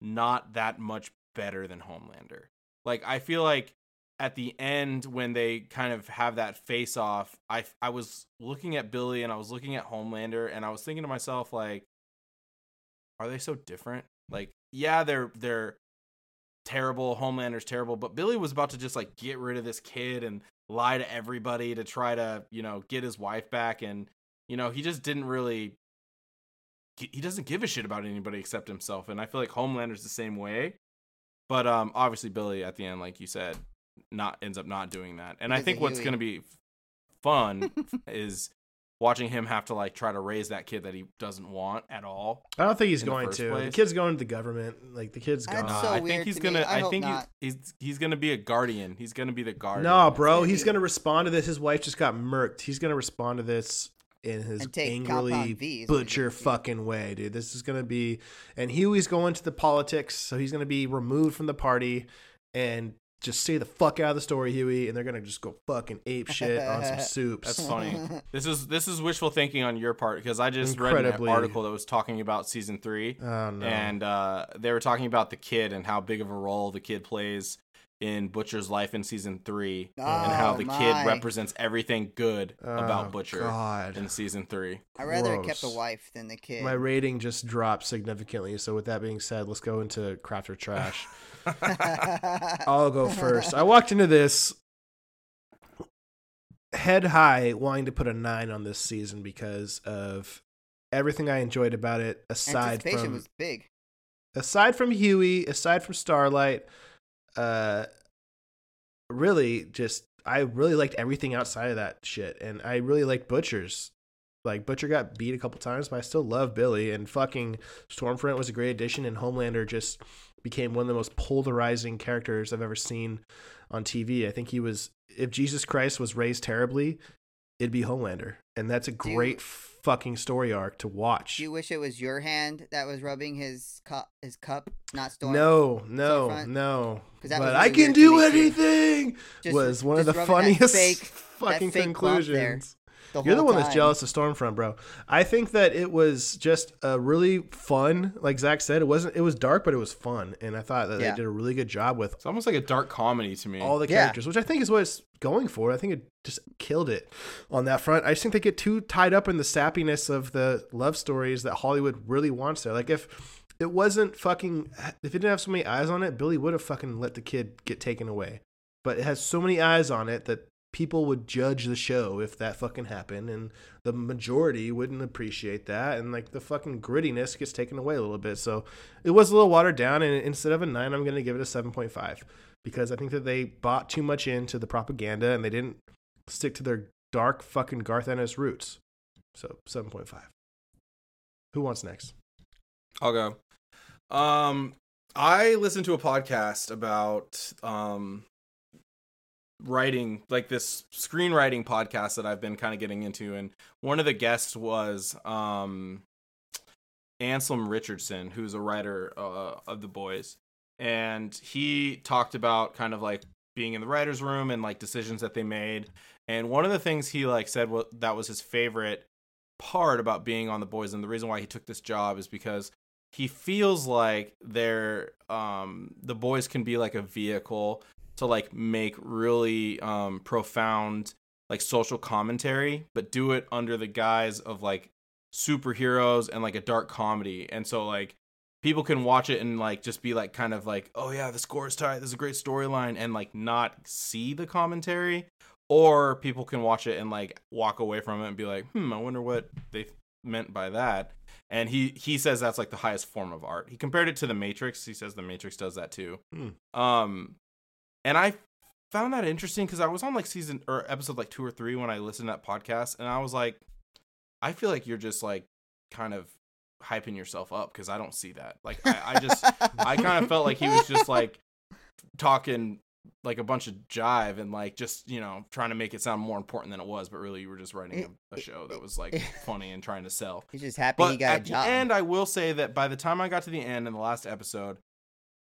not that much better than Homelander. Like I feel like at the end when they kind of have that face off, I I was looking at Billy and I was looking at Homelander and I was thinking to myself like are they so different? Like yeah, they're they're terrible, Homelander's terrible, but Billy was about to just like get rid of this kid and lie to everybody to try to, you know, get his wife back and you know, he just didn't really he doesn't give a shit about anybody except himself and I feel like Homelander's the same way. But um obviously Billy at the end like you said not ends up not doing that. And I think what's going to be fun is watching him have to like try to raise that kid that he doesn't want at all. I don't think he's in the going first to. The kid's going to the government. Like the kid's That's gone. Nah, so I think he's to gonna. I I, think he's, he's he's gonna be a guardian. He's gonna be the guardian. No, bro, he's gonna respond to this. His wife just got murked. He's gonna respond to this in his And take angrily Compound V is what he's butcher gonna do. fucking way, dude. This is gonna be, and Huey's going to the politics, so he's gonna be removed from the party and just stay the fuck out of the story, Huey. And they're gonna just go fucking ape shit on some soups. That's funny. this is this is wishful thinking on your part because I just read Incredibly. an article that was talking about season three, Oh no. and uh, they were talking about the kid and how big of a role the kid plays in Butcher's life in season three, and how Oh, the my. kid represents everything good Oh, about Butcher God. in season three. I'd rather kept the wife than the kid. My rating just dropped significantly. So with that being said, let's go into craft or trash. I'll go first. I walked into this head high wanting to put a nine on this season because of everything I enjoyed about it, aside from was big. aside from Huey, aside from Starlight, uh really just I really liked everything outside of that shit. And I really liked Butcher's. Like Butcher got beat a couple times, but I still love Billy and fucking Stormfront was a great addition and Homelander just became one of the most polarizing characters I've ever seen on TV. I think he was if Jesus Christ was raised terribly, it'd be Homelander. And that's a great fucking story arc to watch. Do you wish it was your hand that was rubbing his cup, his cup, not Storm? No, no, no. no. 'Cause that But was I can do anything. Just- was one of the funniest fake- fucking fake conclusions. The You're the whole one that's jealous of Stormfront, bro. I think that it was just a really fun, like Zach said, it wasn't. It was dark, but it was fun, and I thought that Yeah. they did a really good job with It's almost like a dark comedy to me. all the Yeah. characters, which I think is what it's going for. I think it just killed it on that front. I just think they get too tied up in the sappiness of the love stories that Hollywood really wants there. Like if it wasn't fucking, if it didn't have so many eyes on it, Billy would have fucking let the kid get taken away. But it has so many eyes on it that people would judge the show if that fucking happened, and the majority wouldn't appreciate that, and like the fucking grittiness gets taken away a little bit. So it was a little watered down, and instead of a nine, I'm gonna give it a seven point five because I think that they bought too much into the propaganda and they didn't stick to their dark fucking Garth Ennis roots. So seven point five. Who wants next? I'll go. Um, I listened to a podcast about um writing like this screenwriting podcast that I've been kind of getting into and one of the guests was um Anselm Richardson who's a writer uh, of the boys and he talked about kind of like being in the writers room and like decisions that they made and one of the things he like said what that was his favorite part about being on the boys and the reason why he took this job is because he feels like they're um the boys can be like a vehicle to like make really um profound like social commentary but do it under the guise of like superheroes and like a dark comedy. And so like people can watch it and like just be like kind of like oh yeah the score is tight. This is a great storyline and like not see the commentary. Or people can watch it and like walk away from it and be like hmm i wonder what they meant by that. And he he says that's like the highest form of art. He compared it to the matrix. He says the matrix does that too. Hmm. um and i found that interesting because i was on like season or episode like two or three when i listened to that podcast and i was like i feel like you're just like kind of hyping yourself up because i don't see that. Like i, I just i kind of felt like he was just like talking like a bunch of jive and like just you know trying to make it sound more important than it was but really you were just writing eh, a, a eh, show that was like eh. funny and trying to sell. He's just happy but he got a job. end, I will say that by the time I got to the end in the last episode,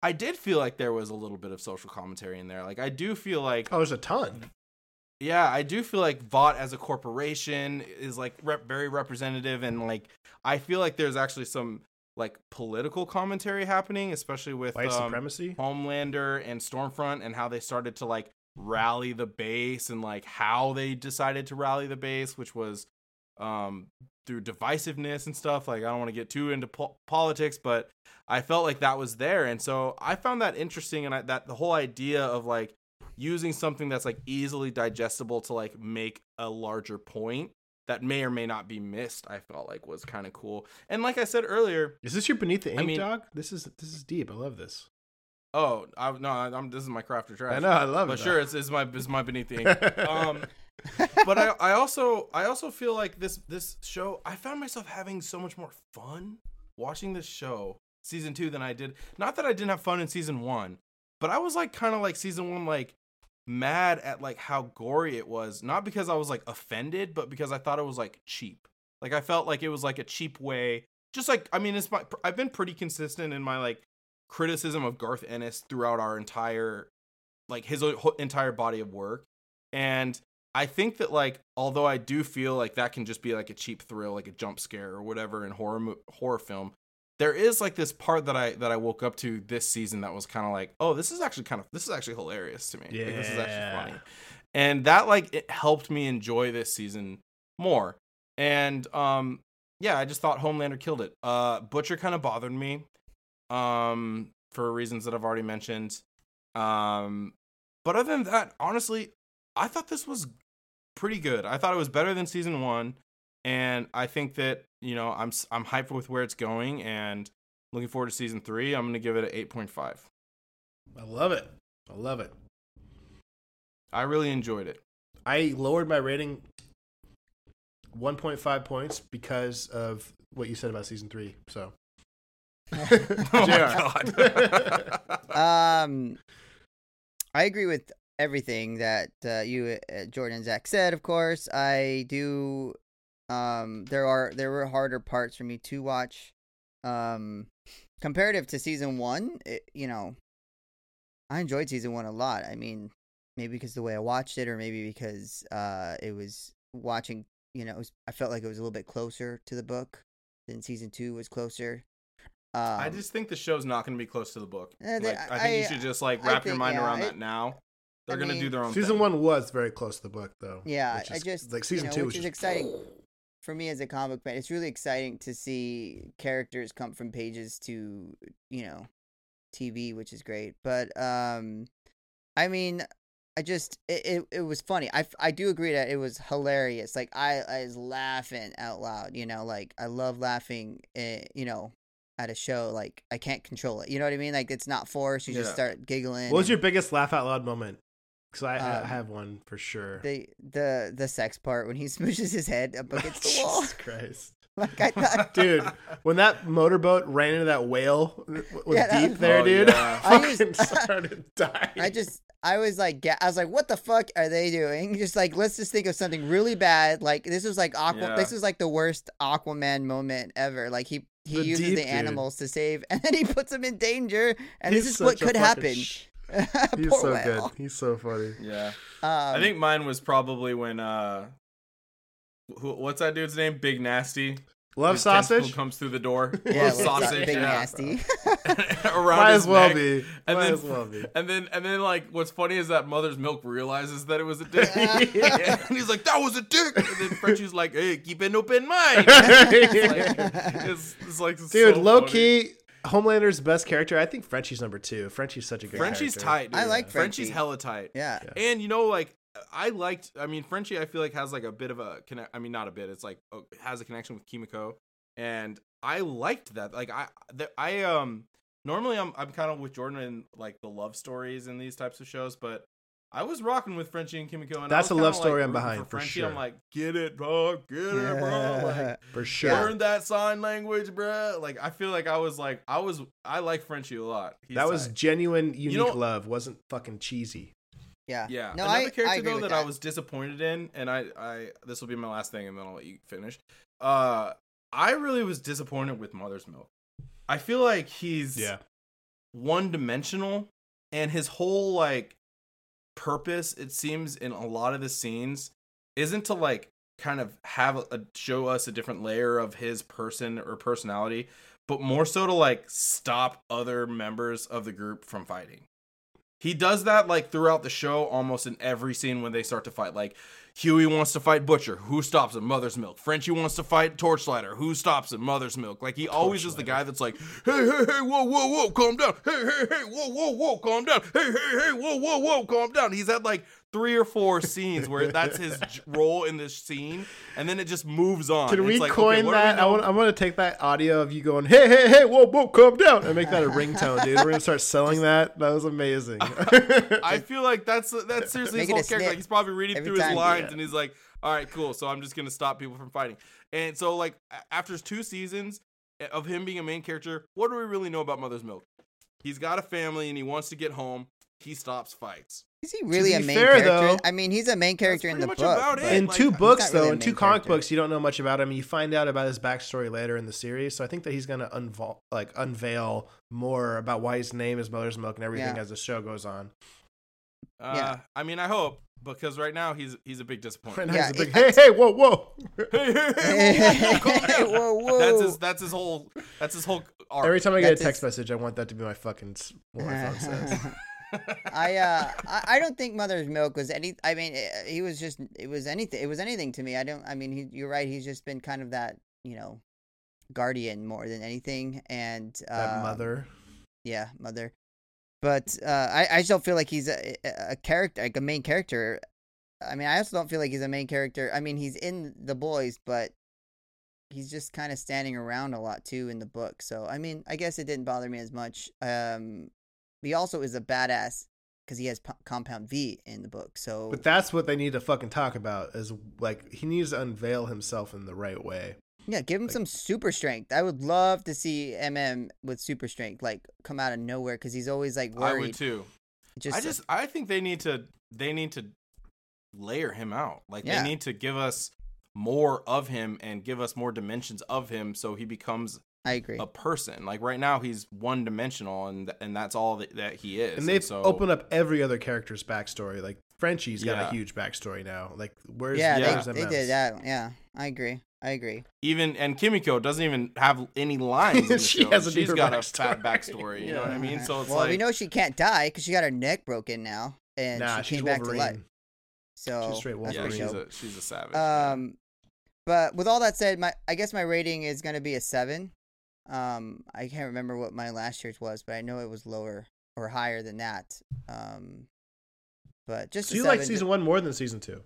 I did feel like there was a little bit of social commentary in there. Like I do feel like, Oh, there's a ton. yeah, I do feel like Vought as a corporation is like rep- very representative, and like I feel like there's actually some like political commentary happening, especially with White um, supremacy. Homelander and Stormfront and how they started to like rally the base and like how they decided to rally the base, which was um through divisiveness and stuff. Like I don't want to get too into po- politics, but I felt like that was there, and so I found that interesting, and I, that the whole idea of like using something that's like easily digestible to like make a larger point that may or may not be missed. I felt like was kind of cool, and like I said earlier, Is this your beneath the ink, mean- dog? This is this is deep. I love this. oh I, no, I'm, this is my craft or trash. I know. I love but it. But sure, it's, it's my it's my beneath the ink. um but I, I also I also feel like this this show I found myself having so much more fun watching this show season two than I did. Not that I didn't have fun in season one, but I was like kind of like season one like mad at like how gory it was. Not because I was like offended, but because I thought it was like cheap. Like I felt like it was like a cheap way. Just like I mean, it's my I've been pretty consistent in my like criticism of Garth Ennis throughout our entire like his entire body of work. And I think that like although I do feel like that can just be like a cheap thrill, like a jump scare or whatever in horror mo- horror film, there is like this part that I that I woke up to this season that was kind of like, oh, this is actually kind of this is actually hilarious to me. Like, this is actually funny, and that like it helped me enjoy this season more. And um, yeah, I just thought Homelander killed it. Uh, Butcher kind of bothered me, um, for reasons that I've already mentioned. Um, but other than that, honestly, I thought this was pretty good. I thought it was better than season one, and I think that you know I'm I'm hyped with where it's going, and looking forward to season three. I'm gonna give it an eight point five. I love it. I love it. I really enjoyed it. I lowered my rating 1.5 points because of what you said about season three. So, Oh JR. Um, I agree with everything that uh, you, uh, Jordan, and Zach said. Of course, I do. Um, there are there were harder parts for me to watch. Um, comparative to season one, it, you know, I enjoyed season one a lot. I mean, maybe because the way I watched it, or maybe because uh, it was watching. You know, it was, I felt like it was a little bit closer to the book than season two was closer. Um, I just think the show's not going to be close to the book. Eh, they- Like, I think you should just like I wrap your mind yeah, around it- that now. They're I going to mean- do their own season thing. one was very close to the book, though. Yeah, which I just like season you know, two which was is just- exciting for me as a comic fan. It's really exciting to see characters come from pages to you know TV, which is great. But um, I mean, I just it, it, it was funny. I, I do agree that it was hilarious. Like I I was laughing out loud. You know, like I love laughing. eh, you know. At a show, like I can't control it. You know what I mean? Like it's not forced. You just start giggling. What was and- your biggest laugh out loud moment? Because I, I Um, have one for sure. the the the sex part when he smooshes his head up against the wall? Jesus Christ. Like I thought, Dude, when that motorboat ran into that whale w- was Yeah, deep was- there, Oh, dude, yeah. I I fucking just- started dying. I just I was like, I was like, what the fuck are they doing? Just like, let's just think of something really bad. Like this was like Aqua. Yeah. This is like the worst Aquaman moment ever. Like he he The uses deep the dude. animals to save, and then he puts them in danger. And He's this is what could happen. sh- He's so whale. good. He's so funny. Yeah. Um, I think mine was probably when uh who, what's that dude's name? Big Nasty. Love His tentacle sausage. comes through the door. yeah, Love sausage. big yeah. nasty. Around Might as well neck. be. And Might then, as well be. and then, and then, like, what's funny is that Mother's Milk realizes that it was a dick, and he's like, "That was a dick." And then Frenchie's like, "Hey, keep an open mind." It's like, it's, it's like Dude, so low funny. key, Homelander's best character. I think Frenchie's number two. Frenchie's such a good Frenchie's character. tight. Dude. I like Frenchie's Frenchie. hella tight. yeah. Yeah. And you know, like I liked. I mean, Frenchie. I feel like has like a bit of a connect. I mean, not a bit. It's like uh, has a connection with Kimiko, and I liked that. Like I, the, I um normally I'm I'm kind of with Jordan in like the love stories in these types of shows, but I was rocking with Frenchie and Kimiko, and That's a love kinda, like, story I'm behind, for Frenchie, I'm like, get it, bro, get it, bro. Like, For sure. learn that sign language, bro. Like I feel like I was like I was I like Frenchie a lot. He's that was tight. genuine, unique know- love. Wasn't fucking cheesy. Yeah. Yeah. No, Another I, character I agree though with that, I was disappointed in, and I, I this will be my last thing, and then I'll let you finish. Uh, I really was disappointed with Mother's Milk. I feel like he's yeah one dimensional, and his whole like purpose, it seems, in a lot of the scenes, isn't to like kind of have a, show us a different layer of his person or personality, but more so to like stop other members of the group from fighting. He does that like throughout the show, almost in every scene when they start to fight. Like Hughie wants to fight Butcher, who stops him? Mother's Milk. Frenchie wants to fight Torchlighter, who stops him? Mother's Milk. Like he always is the guy that's like, hey, hey, hey, whoa, whoa, whoa, calm down. Hey, hey, hey, whoa, whoa, whoa, calm down. Hey, hey, hey, whoa, whoa, whoa, calm down. He's had like three or four scenes where that's his role in this scene, and then it just moves on. Can It's we like, coin what do we that? I know? want. I want to take that audio of you going, "Hey, hey, hey, whoa, whoa, calm down," and make that a ringtone, dude. We're gonna start selling that. That was amazing. I feel like that's that's seriously his Make it whole character. Like he's probably reading every through his lines Yeah. and he's like, "All right, cool. So I'm just gonna stop people from fighting." And so like after two seasons eh, of him being a main character, what do we really know about Mother's Milk? He's got a family and he wants to get home. He stops fights. Is he really a main fair, character? though- I mean, he's a main character in the book. about it. in like, two books, not really though, in two main comic character. books, you don't know much about him. You find out about his backstory later in the series, so I think that he's gonna unvol- like unveil more about why his name is Mother's Milk and everything Yeah. as the show goes on. Uh, Yeah. I mean, I hope because right now he's he's a big disappointment. now Yeah, he's a big, it- hey, hey, whoa, whoa. hey, hey, hey, whoa, whoa, whoa, calm down. whoa, whoa. That's his that's his whole that's his whole arc. Every time I get a text his- message, I want that to be my fucking what my phone says. I uh I, I don't think Mother's Milk was any I mean eh, he was just it was anything it was anything to me. I don't I mean he, you're right he's just been kind of that, you know, guardian more than anything and uh that mother. yeah, mother. But uh I I just don't feel like he's a, a character like a main character. I mean, I also don't feel like he's a main character. I mean, he's in the boys, but he's just kind of standing around a lot too in the book. So, I mean, I guess it didn't bother me as much. Um he also is a badass because he has p- compound V in the book. So But that's what they need to fucking talk about. Is like he needs to unveil himself in the right way. yeah, give him like- some super strength. I would love to see MM with super strength like come out of nowhere because he's always like I worried. would too. Just, I just I think they need to they need to layer him out. Like Yeah. they need to give us more of him and give us more dimensions of him so he becomes I agree. a person. Like right now he's one dimensional and and that's all that, that he is. And they've so, opened up every other character's backstory. Like Frenchie's got Yeah. a huge backstory now. Like where's yeah, where's they, they did that. Yeah, I agree. I agree. even and Kimiko doesn't even have any lines in the She show. has a She's deeper got a backstory. fat backstory, you know what I mean? So it's well, like we know she can't die because she got her neck broken now, and Nah, she came back to life. So She's straight that's yeah, she's a she's a savage. man. Um, but with all that said, my I guess my rating is gonna be a seven. Um, I can't remember what my last year's was, but I know it was lower or higher than that. Um, but just So you like season one more than season two?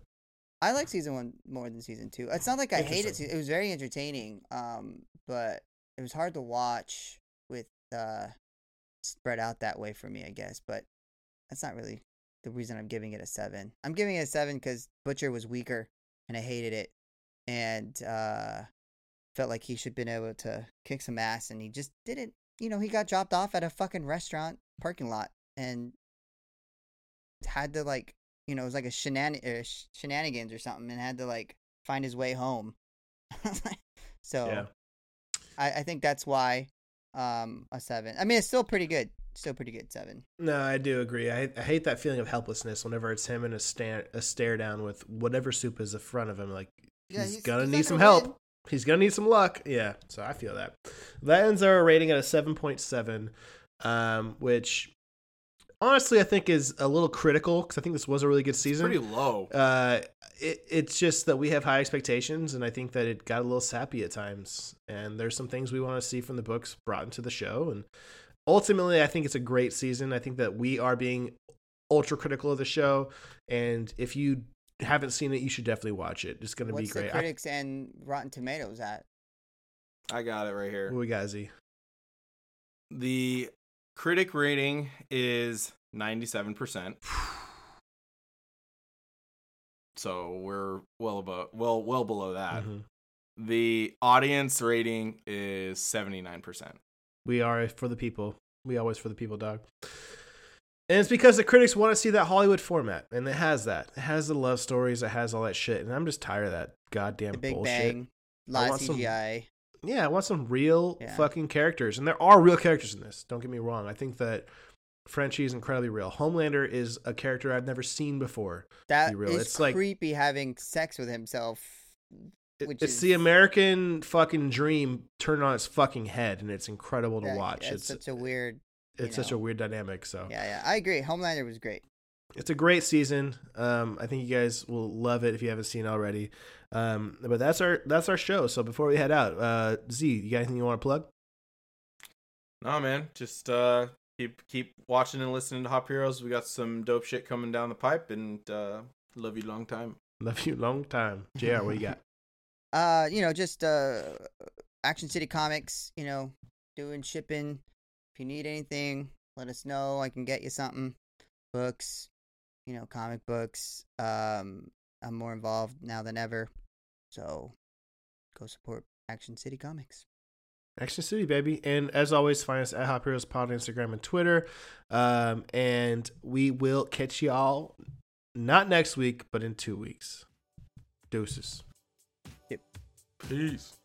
I like season one more than season two. It's not like I hated Interesting. it. It was very entertaining. Um, but it was hard to watch with uh spread out that way for me, I guess. But that's not really the reason I'm giving it a seven. I'm giving it a seven because Butcher was weaker and I hated it, and uh felt like he should been able to kick some ass, and he just didn't. You know, he got dropped off at a fucking restaurant parking lot, and had to like you know it was like a shenan- uh, sh- shenanigans or something and had to like find his way home. so Yeah. I, I think that's why um a seven. I mean it's still pretty good. Still pretty good seven. No, I do agree. I, I hate that feeling of helplessness whenever it's him in a stare a stare down with whatever soup is in front of him. Like Yeah, he's, he's- gonna he's need some gonna help. He's gonna need some luck. Yeah, so I feel that. That ends our rating at a seven point seven, um, which honestly I think is a little critical because I think this was a really good season. Pretty low. uh, it, it's just that we have high expectations, and I think that it got a little sappy at times. And there's some things we want to see from the books brought into the show. And ultimately, I think it's a great season. I think that we are being ultra critical of the show. And if you haven't seen it, you should definitely watch it. It's going to be What's the great. I, critics and Rotten Tomatoes at? I got it right here. what we got, Z? The critic rating is 97%. So we're well above well well below that. Mhm. The audience rating is 79%. We are for the people. We always for the people, dog. And it's because the critics want to see that Hollywood format, and it has that. It has the love stories. It has all that shit, and I'm just tired of that goddamn The Big bullshit. Bang, I lot of want some- Yeah, I want some real Yeah. fucking characters, and there are real characters in this. Don't get me wrong. I think that Frenchie is incredibly real. Homelander is a character I've never seen before. That real. is It's like- creepy having sex with himself. It- it's is- the American fucking dream turned on its fucking head, and it's incredible to That- watch. It's such a weird. It's you such a weird dynamic. So Yeah, yeah, I agree. Homelander was great. it's a great season. Um, I think you guys will love it if you haven't seen it already. Um, but that's our that's our show. So before we head out, uh, Z, you got anything you want to plug? Nah, man, just uh keep keep watching and listening to Hop Heroes. We got some dope shit coming down the pipe and uh love you long time. Love you long time, Jr. What you got? Uh, you know, just uh, Action City Comics. You know, doing shipping. If you need anything, let us know. I can get you something. Books, you know, comic books. Um, I'm more involved now than ever. So, go support Action City Comics. Action City, baby. And as always, find us at Hop Heroes Pod on Instagram and Twitter. Um, and we will catch y'all not next week, but in two weeks. Deuces. Peace.